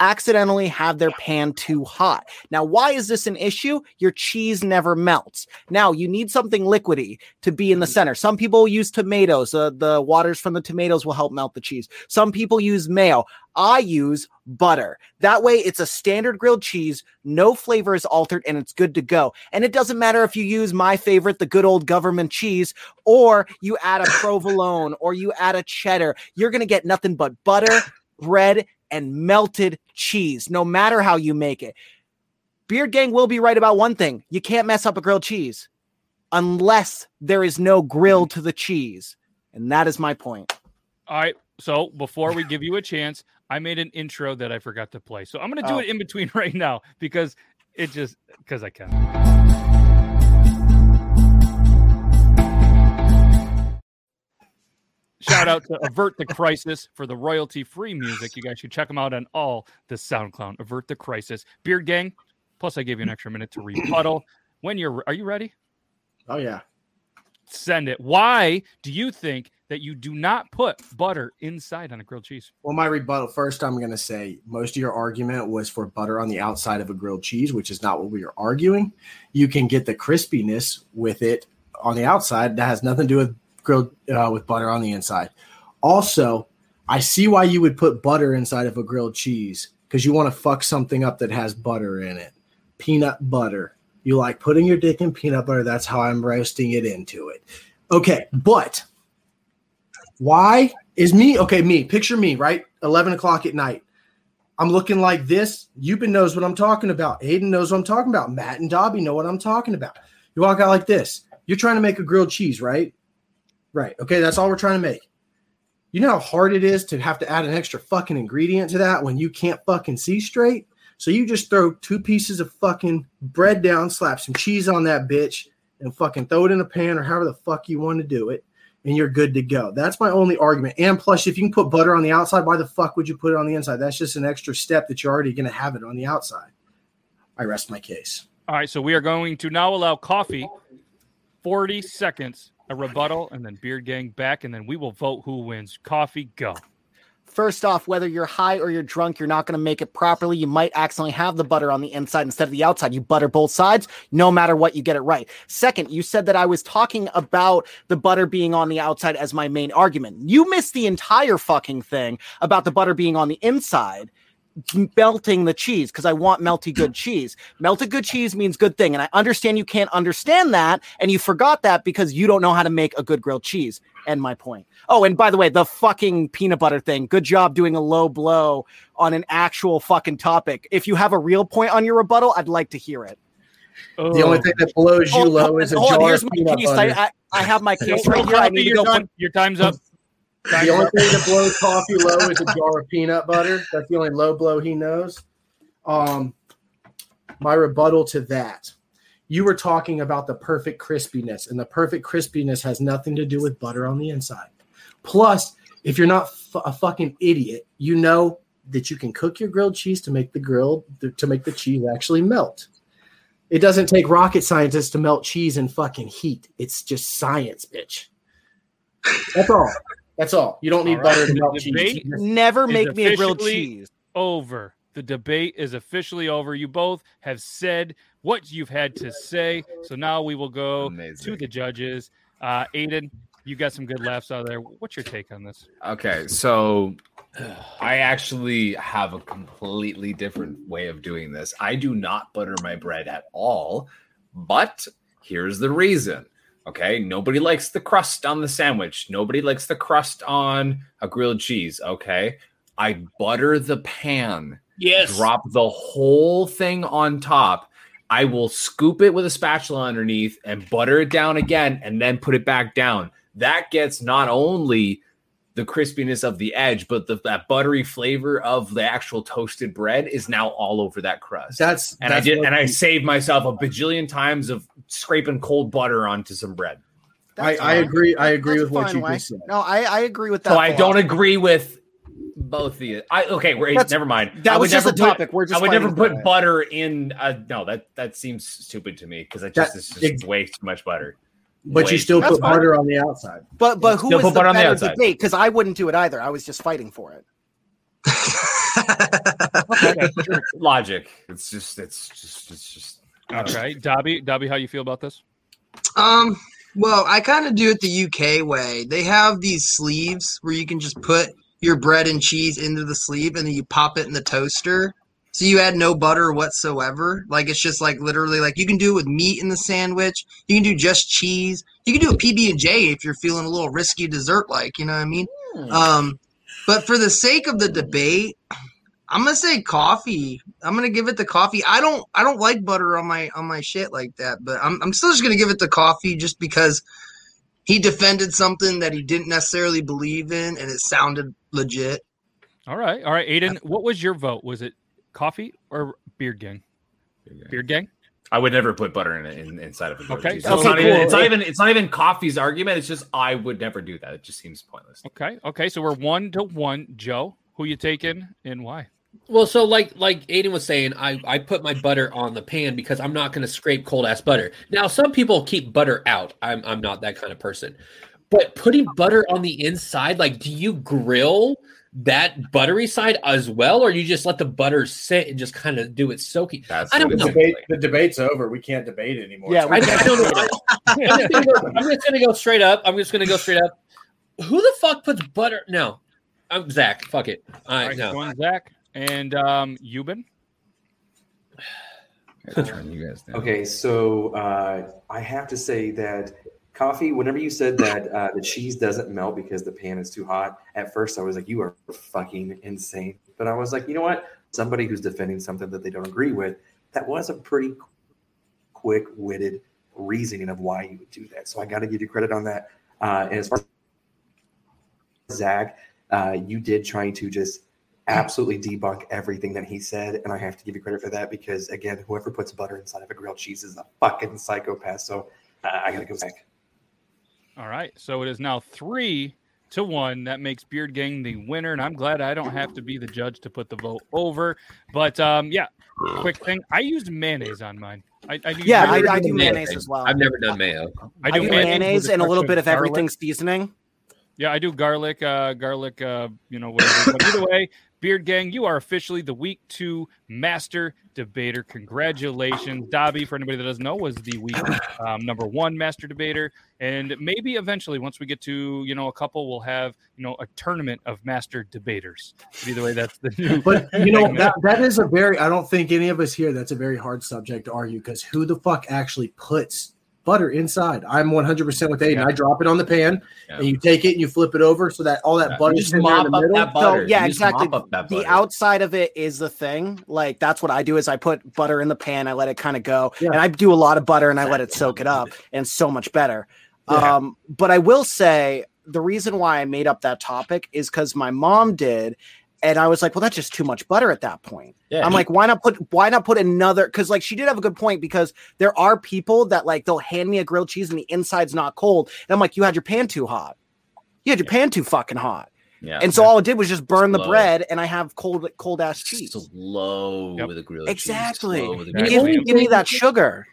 accidentally have their pan too hot. Now, why is this an issue? Your cheese never melts. Now, you need something liquidy to be in the center. Some people use tomatoes. Uh, the waters from the tomatoes will help melt the cheese. Some people use mayo. I use butter. That way, it's a standard grilled cheese. No flavor is altered and it's good to go. And it doesn't matter if you use my favorite, the good old government cheese, or you add a *laughs* provolone or you add a cheddar. You're going to get nothing but butter, bread, and melted cheese, no matter how you make it. Beard Gang will be right about one thing you can't mess up a grilled cheese unless there is no grill to the cheese. And that is my point. All right. So before we give you a chance, I made an intro that I forgot to play. So I'm going to do Oh. it in between *laughs* right now because it just because I can. Shout out to Avert the Crisis for the royalty free music. You guys should check them out on all the SoundCloud. Avert the Crisis. Beard Gang. Plus, I gave you an extra minute to rebuttal. When you're, are you ready? Oh yeah. Send it. Why do you think that you do not put butter inside on a grilled cheese? Well, my rebuttal first, I'm going to say most of your argument was for butter on the outside of a grilled cheese, which is not what we are arguing. You can get the crispiness with it on the outside. That has nothing to do with grilled uh, with butter on the inside. Also, I see why you would put butter inside of a grilled cheese because you want to fuck something up that has butter in it. Peanut butter. You like putting your dick in peanut butter. That's how I'm roasting it into it. Okay, but why is me okay? Me, picture me, right? 11 o'clock at night. I'm looking like this. Euban knows what I'm talking about. Aiden knows what I'm talking about. Matt and Dobby know what I'm talking about. You walk out like this. You're trying to make a grilled cheese, right? Right. Okay, that's all we're trying to make. You know how hard it is to have to add an extra fucking ingredient to that when you can't fucking see straight? So you just throw two pieces of fucking bread down, slap some cheese on that bitch, and fucking throw it in a pan or however the fuck you want to do it, and you're good to go. That's my only argument. And plus, if you can put butter on the outside, why the fuck would you put it on the inside? That's just an extra step that you're already going to have it on the outside. I rest my case. All right, so we are going to now allow coffee 40 seconds, a rebuttal, and then Beard Gang back, and then we will vote who wins. Coffee, go. First off, whether you're high or you're drunk, you're not going to make it properly. You might accidentally have the butter on the inside instead of the outside. You butter both sides, no matter what, you get it right. Second, you said that I was talking about the butter being on the outside as my main argument. You missed the entire fucking thing about the butter being on the inside melting the cheese because I want melty good cheese. Melted good cheese means good thing. And I understand you can't understand that. And you forgot that because you don't know how to make a good grilled cheese. End my point. Oh, and by the way, the fucking peanut butter thing. Good job doing a low blow on an actual fucking topic. If you have a real point on your rebuttal, I'd like to hear it. The only thing that blows you Hold- low is a hold on, here's of my peanut case. I, butter. I, I have my *laughs* case Oh, right here. I Coffee, need to go Your time's up. The only thing that blows coffee low is a jar of peanut butter. That's the only low blow he knows. Um, my rebuttal to that. You were talking about the perfect crispiness, and the perfect crispiness has nothing to do with butter on the inside. Plus, if you're not f- a fucking idiot, you know that you can cook your grilled cheese to make the grilled to make the cheese actually melt. It doesn't take rocket scientists to melt cheese in fucking heat. It's just science, bitch. That's all. That's all. You don't need All right, butter to the melt cheese. Never make me a grilled cheese. Over. The debate is officially over. You both have said what you've had to say. So now we will go to the judges. Uh, Aiden, you got some good laughs out of there. What's your take on this? Okay, so I actually have a completely different way of doing this. I do not butter my bread at all, but here's the reason. Okay, nobody likes the crust on the sandwich. Nobody likes the crust on a grilled cheese. Okay, I butter the pan. Yes. Drop the whole thing on top. I will scoop it with a spatula underneath and butter it down again and then put it back down. That gets not only the crispiness of the edge, but the, that buttery flavor of the actual toasted bread is now all over that crust. That's and that's I did, and I saved myself a bajillion times of scraping cold butter onto some bread. I, I agree. I agree That's with what you way. just said. No, I, I agree with that. So I don't agree with both of you. I okay, wait, That's- never mind. that I was just never a put- topic. We're just I would never put it. butter in. Uh, no, that that seems stupid to me because it just That- it's just way too much butter. But Way you still too put much butter on the outside. But but who Still was put the butter on the better outside. debate? Because I wouldn't do it either. I was just fighting for it. *laughs* Logic. It's just. It's just. It's just. Okay, Dobby, Dobby, how you feel about this? Um, well, I kind of do it the UK way. They have these sleeves where you can just put your bread and cheese into the sleeve and then you pop it in the toaster. So you add no butter whatsoever. Like it's just like literally like you can do it with meat in the sandwich. You can do just cheese. You can do a PB and J if you're feeling a little risky dessert like, you know what I mean? Um but for the sake of the debate, I'm gonna say coffee. I'm gonna give it the coffee. I don't I don't like butter on my on my shit like that, but I'm I'm still just gonna give it the coffee just because he defended something that he didn't necessarily believe in and it sounded legit. All right, all right, Aiden, what was your vote? Was it coffee or beard gang? Beard gang. I would never put butter in, it in inside of a grilled Okay, cheese. okay, it's, not even, it's not even. It's not even coffee's argument. It's just I would never do that. It just seems pointless. Okay, okay, so we're one to one. Joe, who you taking and why? Well, so like like Aiden was saying, I I put my butter on the pan because I'm not going to scrape cold ass butter. Now, some people keep butter out. I'm I'm not that kind of person. But putting butter on the inside, like, do you grill that buttery side as well, or you just let the butter sit and just kind of do its soaking? That's I don't the know. debate. The debate's over. We can't debate anymore. Yeah, I, I don't know. I, *laughs* I'm, just gonna go, I'm just gonna go straight up. I'm just gonna go straight up. Who the fuck puts butter? No, I'm Zach. Fuck it. All All right, right, no. going Zach and um, Euban. *sighs* Turn you guys down. Okay, so uh, I have to say that coffee. Whenever you said that uh, the cheese doesn't melt because the pan is too hot, at first I was like, "You are fucking insane." But I was like, you know what? Somebody who's defending something that they don't agree with, that was a pretty quick-witted reasoning of why you would do that. So I got to give you credit on that. Uh, and as far as Zach, uh, you did try to just absolutely debunk everything that he said, and I have to give you credit for that because again, whoever puts butter inside of a grilled cheese is a fucking psychopath. So uh, I gotta go back. All right, so it is now three to one. That makes Beard Gang the winner, and I'm glad I don't have to be the judge to put the vote over. But um, yeah, quick thing: I used mayonnaise on mine. I, I do Yeah, I, I do mayonnaise. mayonnaise as well. I've never done mayo. I I do do mayonnaise, mayonnaise and a little bit of garlic. everything seasoning. Yeah, I do garlic, uh, garlic, uh, you know, whatever. But either way, Beard Gang, you are officially the week two master debater. Congratulations. Dobby, for anybody that doesn't know, was the week um, number one master debater. And maybe eventually, once we get to, you know, a couple, we'll have, you know, a tournament of master debaters. But either way, that's the new. But you know that that is a very. I don't think any of us here. That's a very hard subject to argue because who the fuck actually puts butter inside? I'm 100 percent with Aiden. I drop it on the pan, and you take it and you flip it over so that all that Yeah, butter is just in in the up middle. that butter. So yeah, You just exactly. mop up that The outside of it is the thing. Like that's what I do is I put butter in the pan, I let it kind of go, Yeah. and I do a lot of butter and I let it soak it up, and so much better. Yeah. Um, but I will say the reason why I made up that topic is because my mom did, and I was like, well, that's just too much butter at that point. Yeah. I'm like, why not put why not put another? Because like she did have a good point because there are people that like they'll hand me a grilled cheese and the inside's not cold, and I'm like, you had your pan too hot. You had your pan too fucking hot. Yeah. And so all it did was just burn the bread, and I have cold, cold ass cheese. Slow with a grilled cheese, Exactly. slow with a Give, me- give me that sugar.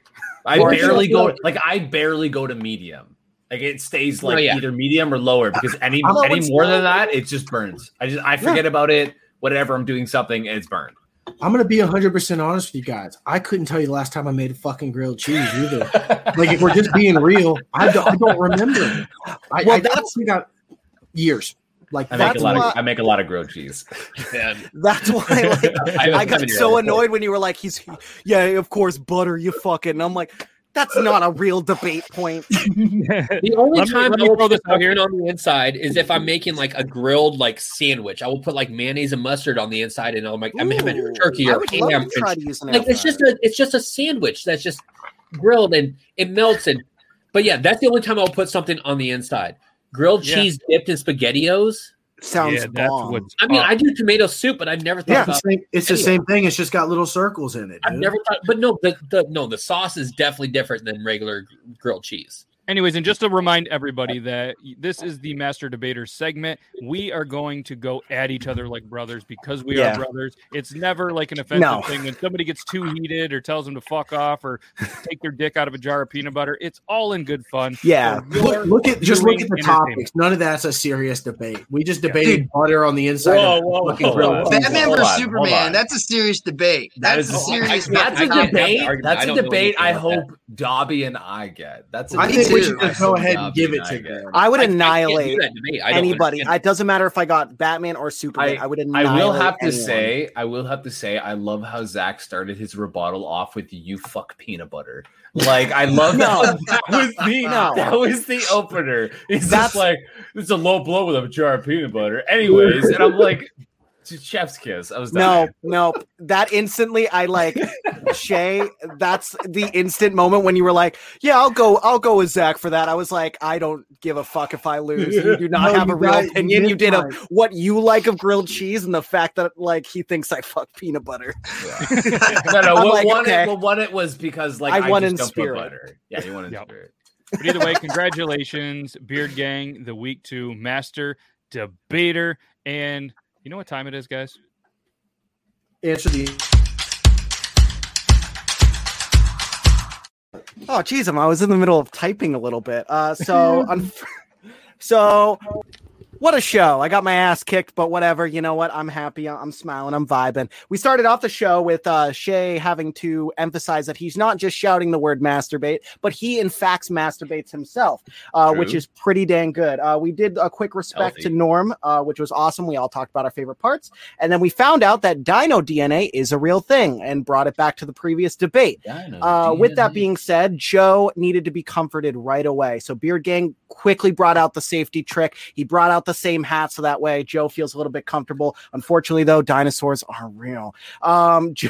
I barely go like I barely go to medium. Like it stays like Oh, yeah. either medium or lower because any I'm any always more than that, it just burns. I just I forget about it. Whatever I'm doing something, and it's burned. I'm gonna be 100 percent honest with you guys. I couldn't tell you the last time I made a fucking grilled cheese either. *laughs* like if we're just being real, I don't, I don't remember. I, Well, I that's- don't think I years. Like I make That's a lot why- of I make a lot of grilled cheese. Man, *laughs* That's why like, *laughs* I have a I got so annoyed when you were like, "He's yeah, of course, butter, you fucking." And I'm like, that's not a real debate point. *laughs* The only Let time let I'll throw put this out here. something on the inside is if I'm making like a grilled like sandwich. I will put like mayonnaise and mustard on the inside, and I'm like I'm having turkey or ham. to try and to use an like air it's just a it's just a sandwich that's just grilled and it melts and but yeah that's the only time i'll put something on the inside grilled Yeah. cheese dipped in spaghettios sounds yeah, that's bomb. what's i mean i do tomato soup but i never thought yeah, about it's, the same, it's the same thing. It's just got little circles in it. i've never thought but no the, the no the sauce is definitely different than regular grilled cheese Anyways, and just to remind everybody that this is the Master Debater segment. We are going to go at each other like brothers because we Yeah. are brothers. It's never like an offensive No. thing when somebody gets too heated or tells them to fuck off or take their dick out of a jar of peanut butter. It's all in good fun. Yeah. For Look, look at just look at the topics. None of that's a serious debate. We just debated butter on the inside. Whoa, whoa, whoa, whoa. Batman hold versus Superman. on. That's a serious debate. That That's a serious. I- that's I a can't have debate. That's I a debate. I anything about hope Dobby and I get. That's a debate think we should I just go ahead and give it to get. them. I would I- I can't do annihilate that. I don't anybody. understand. It doesn't matter if I got Batman or Superman. I, would annihilate. I will have to say, I will have to say, I love how Zach started his rebuttal off with "you fuck peanut butter." Like, I love *laughs* No. that. That was the *laughs* No. that was the opener. It's That's- just like it's a low blow with a jar of peanut butter. Anyways, and I'm like, chef's kiss. I was No, dying. no. That instantly, I like Shay. That's the instant moment when you were like, "Yeah, I'll go. I'll go with Zach for that." I was like, "I don't give a fuck if I lose. You do not *laughs* No, have a real got- opinion. You did did a, what you like of grilled cheese and the fact that like he thinks I fuck peanut butter." *laughs* No, no. I'm What like, won okay. it? What won it was because like I I, won just in don't put spirit. butter. Yeah, you won in Yep. spirit. But either way, congratulations, Beard Gang, the week two master debater. And you know what time it is, guys? Answer the Oh, geez, I was in the middle of typing a little bit. Uh, so, *laughs* un- *laughs* so what a show! I got my ass kicked, but whatever. You know what? I'm happy. I'm smiling. I'm vibing. We started off the show with uh, Shay having to emphasize that he's not just shouting the word masturbate, but he in fact masturbates himself, uh, which is pretty dang good. Uh, we did a quick respect to Norm, uh, which was awesome. We all talked about our favorite parts, and then we found out that Dino DNA is a real thing, and brought it back to the previous debate. Uh, with that being said, Joe needed to be comforted right away. So Beard Gang quickly brought out the safety trick. He brought out the same hat so that way Joe feels a little bit comfortable. Unfortunately, though, dinosaurs are real. Um, *laughs*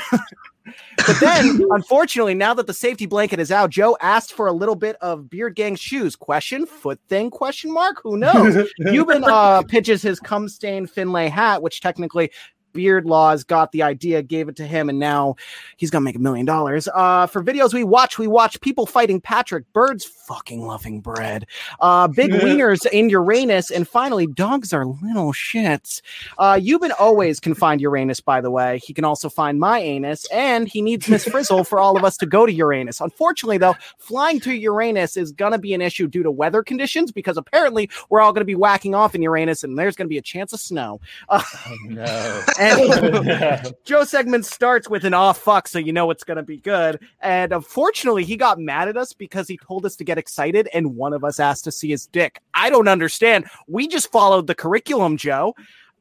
but then, *laughs* unfortunately, now that the safety blanket is out, Joe asked for a little bit of Beard Gang shoes. Question, foot thing? Question mark? Who knows? *laughs* Cuban uh, pitches his cum stained Finlay hat, which technically Beard Laws got the idea, gave it to him, and now he's gonna make a million dollars. Uh, for videos we watch, we watch people fighting Patrick, birds fucking loving bread, uh, big *laughs* wieners in Uranus, and finally, dogs are little shits. Uh, Euban always can find Uranus, by the way. He can also find my anus, and he needs Miss Frizzle for all of us to go to Uranus. Unfortunately, though, flying to Uranus is gonna be an issue due to weather conditions because apparently we're all gonna be whacking off in Uranus, and there's gonna be a chance of snow. Uh, *laughs* no. And *laughs* Joe segment starts with an "off fuck," so you know it's gonna be good. And unfortunately, he got mad at us because he told us to get excited, and one of us asked to see his dick. I don't understand. We just followed the curriculum, Joe.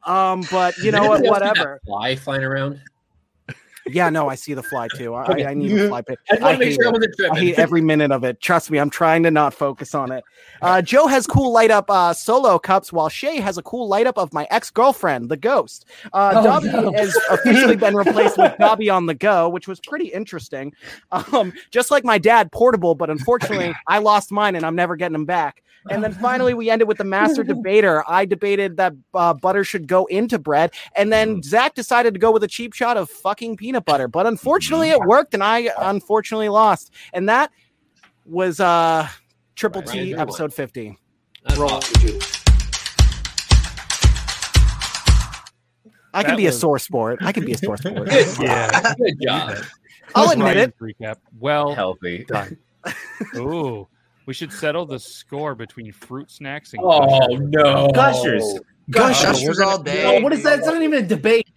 Um, but you know what? Anybody else see that Whatever. Fly flying around. Yeah, no, I see the fly too. I, Okay. I, I need a fly pick. I just hate sure I it. wasn't. I hate every minute of it. Trust me, I'm trying to not focus on it. Uh, Joe has cool light up uh, solo cups, while Shay has a cool light up of my ex girlfriend, the ghost. Uh, Oh, Dobby no. has officially been replaced with Dobby on the go, which was pretty interesting. Um, just like my dad, portable, but unfortunately, *laughs* I lost mine and I'm never getting them back. And then finally, we ended with the master *laughs* debater. I debated that uh, butter should go into bread, and then Zach decided to go with a cheap shot of fucking peanut butter. But unfortunately, it worked, and I unfortunately lost. And that was uh, Triple Right, T right. episode 50. That's Roll. awesome. I can That be a sore sport. I can be a sore *laughs* sport. Yeah. Good job. I'll admit it. Recap. Well Healthy. done. *laughs* Ooh, we should settle the score between fruit snacks and. Oh Gushers. no, Gushers. Gushers. Gushers all No, day. what is that? It's not even a debate.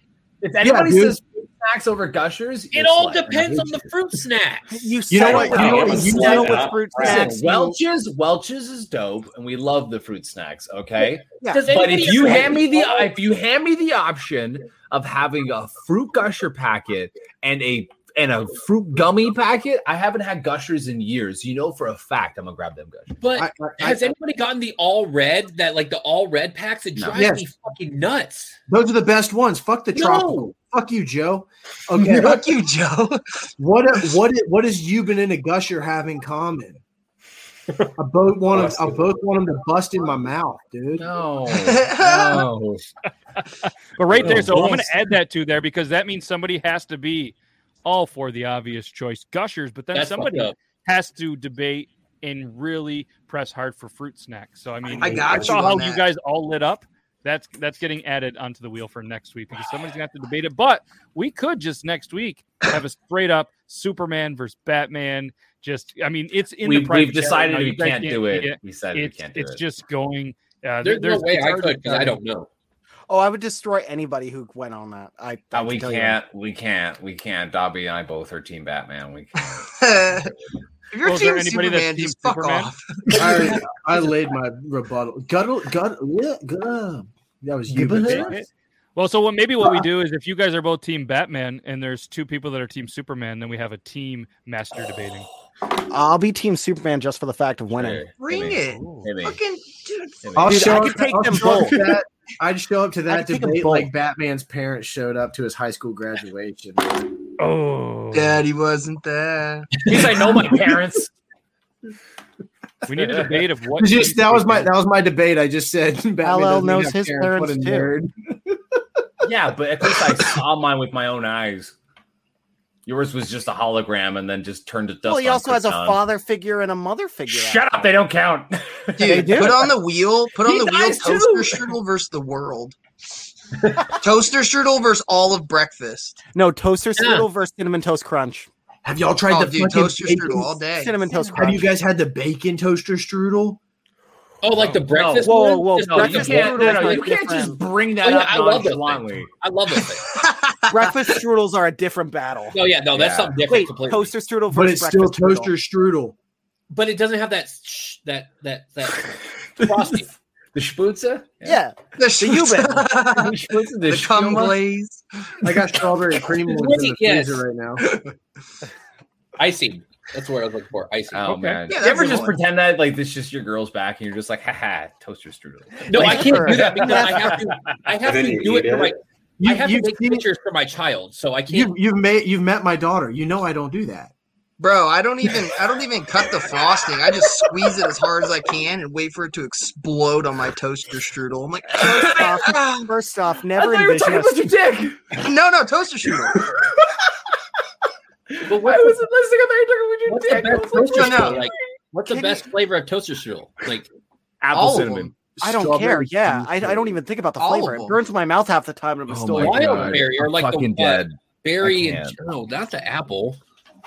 If anybody dude. says fruit snacks over gushers, It all slut. depends on the fruit snacks. *laughs* You, You know settle what? You know what? you You know what? fruit snacks. you- Welch's, Welch's is dope, and we love the fruit snacks. Okay, Yeah. Does but if you hand me the oh. if you hand me the option of having a fruit gusher packet and a and a fruit gummy packet, I haven't had gushers in years. You know for a fact I'm gonna grab them gushers. But I- I- I- has anybody gotten the all red? That like the all red packs? It No. drives Yes. me fucking nuts. Those are the best ones. Fuck the No. tropical. Fuck you, Joe. Okay. *laughs* Fuck you, Joe. what what what does you been in a gusher have in common? I both want them. I both want them to bust in my mouth, dude. No, *laughs* no. But right there, so I'm going to add that to there because that means somebody has to be all for the obvious choice, gushers. But then That's somebody has to debate and really press hard for fruit snacks. So I mean, I got saw how on you guys all lit up. That's that's getting added onto the wheel for next week because somebody's gonna have to debate it. But we could just next week have a straight up Superman versus Batman. Just I mean, it's in We, the private we've decided now. we You guys can't do see it. We decided we It's can't do it's it. just going. Uh, There's, no way I could because I don't know. Oh, I would destroy anybody who went on that. I, I Uh, we can't. We can't. We can't. Dobby and I both are Team Batman. We can't. *laughs* if you're Well, is there Team that's Superman, Team just fuck Superman? off. *laughs* *laughs* I, I laid my rebuttal. Guttle, gut, yeah, gut. That was you. Well, so what maybe what we do is if you guys are both team Batman and there's two people that are team Superman, then we have a team master debating. I'll be Team Superman just for the fact of winning. Hey, Bring hey, it. hey. Fucking dude. I'll Dude, show I up, could take I'll them both. that. I'd show up to that could take 'em debate like Batman's parents showed up to his high school graduation. Oh, Daddy wasn't there. At least I know my *laughs* parents. we need a debate of what. Just that was my that was my debate. I just said *laughs* Batman LL knows his parents. What parents, nerd. *laughs* Yeah, but at least I saw mine with my own eyes. Yours was just a hologram and then just turned to dust. Well, he also has a Krypton. father figure and a mother figure. Shut up! They don't count. *laughs* Dude, do. put on the wheel. Put on He the wheel. too. Toaster strudel versus the world. Toaster strudel versus all of breakfast. No, toaster strudel versus cinnamon toast crunch. Have y'all tried Oh, the dude, toaster bacon- strudel all day. Cinnamon toast Crunch. Have you guys had the bacon toaster strudel? Oh, like the No. breakfast Whoa, whoa, No, like you breakfast can't. strudel No, no, you can't just bring Oh, that yeah, up I love those nonchalantly. things. I love those things. *laughs* Breakfast strudels are a different battle. No, yeah, no, that's Yeah. something different Wait, completely. toaster strudel But versus it's still toaster strudel. strudel. but it doesn't have that sh- that that that frosting. *laughs* The sputza? Yeah, The, Euban. The sputza, the cum glaze. I got strawberry *laughs* cream ones in the Yes. freezer right now. *laughs* Icing. That's what I was looking for. Icing. Oh Okay. man! Yeah, you ever just one. pretend that like this just your girl's back and you're just like, haha, toaster strudel. No, I can't do that because I have to. I have And then to you do it eat for it. My. I You, have to you've, make seen- pictures for my child, so I can't. you've, you've made you've met my daughter. You know I don't do that. Bro, I don't even I don't even cut the frosting. I just squeeze it as hard as I can and wait for it to explode on my toaster strudel. I'm like, First ah. off, first off, never thought you were envision talking us. about your dick. no, no, toaster strudel. *laughs* But what, I wasn't listening. I thought you were what's talking the about best your toaster dick. No, no. strudel? Like, what's the Can best flavor of toaster strudel? Like, Apple All of cinnamon. Them. I don't care. Yeah, I, I don't even think about the All flavor. It burns my mouth half the time, and I'm Oh still my like, God. wildberry or I'm like the fucking what? dead. berry I and can't. no, not the apple.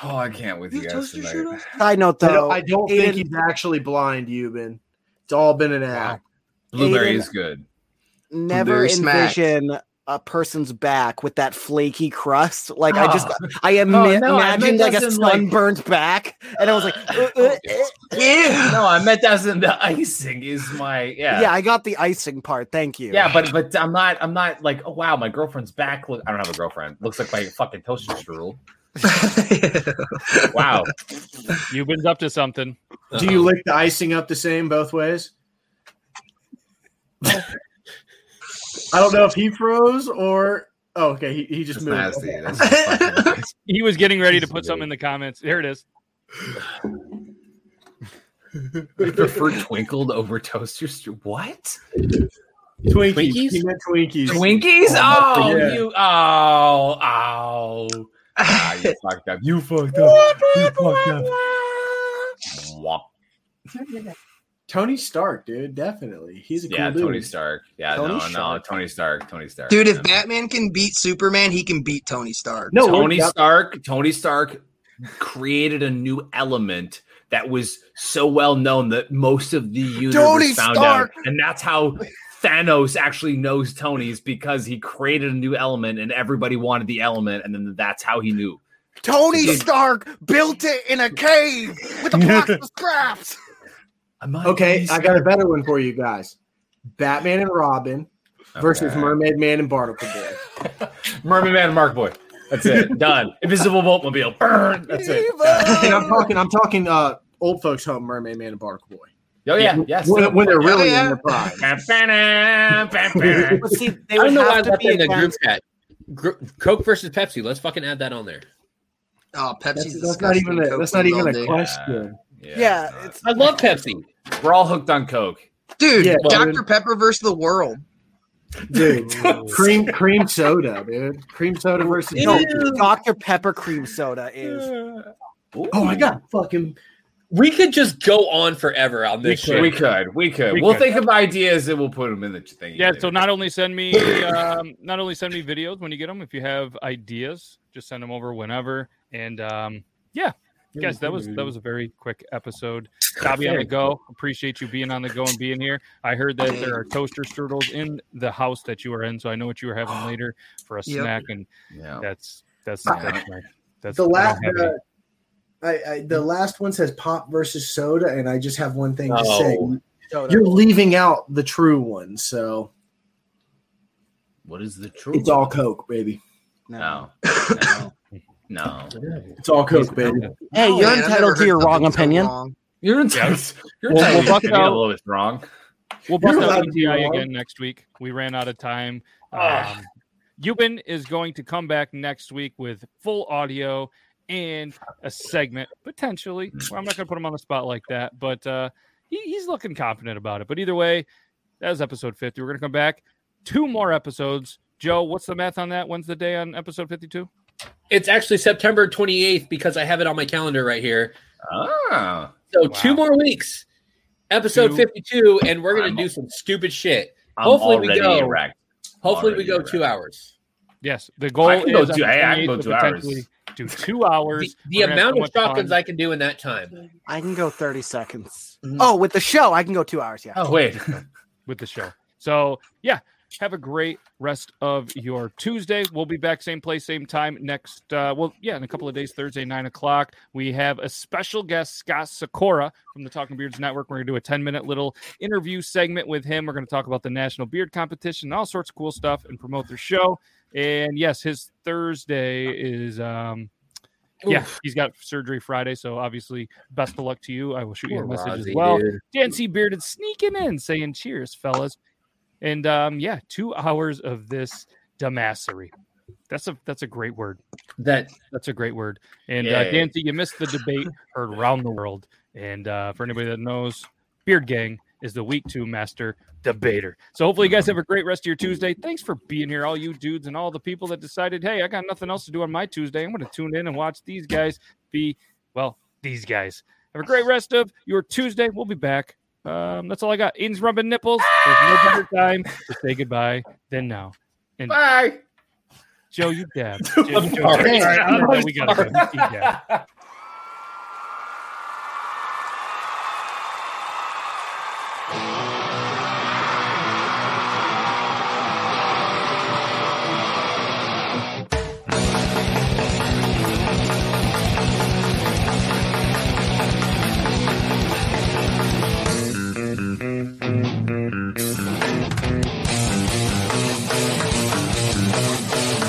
Oh, I can't with you guys tonight. strudel? Side note I though, don't, I don't think he's actually blind, Euban. It's all been an act. Blueberry Aiden- is good. never Blueberry smack. Envision a person's back with that flaky crust. Like I just, *laughs* I am Oh, no, imagined meant like a as in, like- sunburned back, and I was like, *gasps* uh, uh, uh. No, I meant as in the icing is my yeah. yeah. I got the icing part. Thank you. Yeah, but but I'm not I'm not like oh wow my girlfriend's back. Look, I don't have a girlfriend. Looks like my fucking toaster strudel. *laughs* Wow. You've been up to something. Do you lick the icing up the same both ways? *laughs* I don't know if he froze or oh okay he, he just That's moved. nasty. Okay. That's just *laughs* He was getting ready to put something in the comments. Here it is. I prefer twinkled over toasters. What? Twinkies. Twinkies? He meant Twinkies. Twinkies? Oh, Yeah. you oh oh. *laughs* Ah, you fucked up. You fucked up. You fucked up. Womp. Tony Stark, dude, definitely. He's a cool Yeah, dude. Tony Stark. Yeah, Tony no, Stark. no, Tony Stark. Tony Stark. Dude, if Batman can beat Superman, he can beat Tony Stark. No, Tony that- Stark, Tony Stark created a new element that was so well known that most of the universe Tony found Stark! out, and that's how Thanos actually knows Tony's because he created a new element and everybody wanted the element, and then that's how he knew. Tony Stark built it in a cave with a *laughs* box of scraps. Okay, I got a better one for you guys. Batman and Robin versus Okay. Mermaid Man and Barnacle Boy. *laughs* Mermaid Man and Mark Boy. That's it. *laughs* Done. Invisible Boatmobile. Burn. That's it. *laughs* and I'm talking I'm talking uh old folks home Mermaid Man and Barnacle Boy. Oh yeah, yes. When, when they're really yeah. in their prime. But see, they I would don't know why I left that in the group chat. Coke versus Pepsi. Let's fucking add that on there. Oh, Pepsi's That's, that's not even a, that's not even all a day. question. Yeah, it's I love Pepsi. We're all hooked on Coke. Dude, Yeah, Dr. dude. Pepper versus the world. *laughs* Dude, cream cream soda, dude. Cream soda versus no, Dr. Pepper cream soda is. Oh my god, fucking We could just go on forever on this shit. We could. We could. We We will think of ideas and we'll put them in the thing. Yeah, so not only send me *laughs* um, not only send me videos when you get them, if you have ideas, just send them over whenever. And um, yeah, guys, that was that was a very quick episode. *laughs* Dobby on the go. Appreciate you being on the go and being here. I heard that there are toaster strudels in the house that you are in, so I know what you were having *gasps* later for a Yep. snack, and Yeah. that's that's that's my, that's the last uh, I, I the last one says pop versus soda, and I just have one thing to Oh. say. Soda. You're leaving out the true one, so What is the true? it's all Coke, baby. no. No. *laughs* No. No, it's all Coke, baby. Hey, Oh, you're man, entitled to your wrong something so opinion. wrong. You're entitled. You're Well, entitled we'll to buck be a little bit wrong. We'll bust You're out allowed to be ETI wrong. again next week. We ran out of time. Ah. Um, Euban is going to come back next week with full audio and a segment potentially. Well, I'm not going to put him on the spot like that, but uh, he, he's looking confident about it. But either way, that was episode 50. We're going to come back two more episodes. Joe, what's the math on that? When's the day on episode 52? It's actually September 28th because I have it on my calendar right here. Ah. So two more weeks, episode Two. 52, and we're gonna do some stupid shit. I'm Hopefully we go. erect. Hopefully we go erect. two hours. Yes, the goal I can is on two- I can go to two hours. Do two hours. The, the We're gonna have amount so of much shotguns fun. I can do in that time. I can go 30 seconds. Mhm. Oh, with the show, I can go two hours. Yeah. Oh wait. *laughs* with the show. So yeah, have a great rest of your Tuesday. We'll be back same place, same time next. Uh, well, yeah, in a couple of days, Thursday, nine o'clock. We have a special guest, Scott Sikora from the Talking Beards Network. We're gonna do a ten minute little interview segment with him. We're gonna talk about the National Beard Competition, all sorts of cool stuff, and promote their show. And yes, his Thursday is. um yeah, he's got surgery Friday, so obviously, best of luck to you. I will shoot you a Poor message as well. dude. Dancy Bearded sneaking in, saying cheers, fellas. And um, yeah, two hours of this dumbassery. That's a that's a great word. That that's a great word. And uh. Dancy, you missed the debate heard around the world. And uh, for anybody that knows, Beard Gang is the week two master debater. So hopefully you guys have a great rest of your Tuesday. Thanks for being here, all you dudes and all the people that decided, hey, I got nothing else to do on my Tuesday. I'm going to tune in and watch these guys be well, these guys. Have a great rest of your Tuesday. We'll be back. Um, that's all I got. Aiden's rubbing nipples. There's no better time to say goodbye than now. And Bye. Joe, you dab. *laughs* Joe, Joe, All right. Joe, All right. we got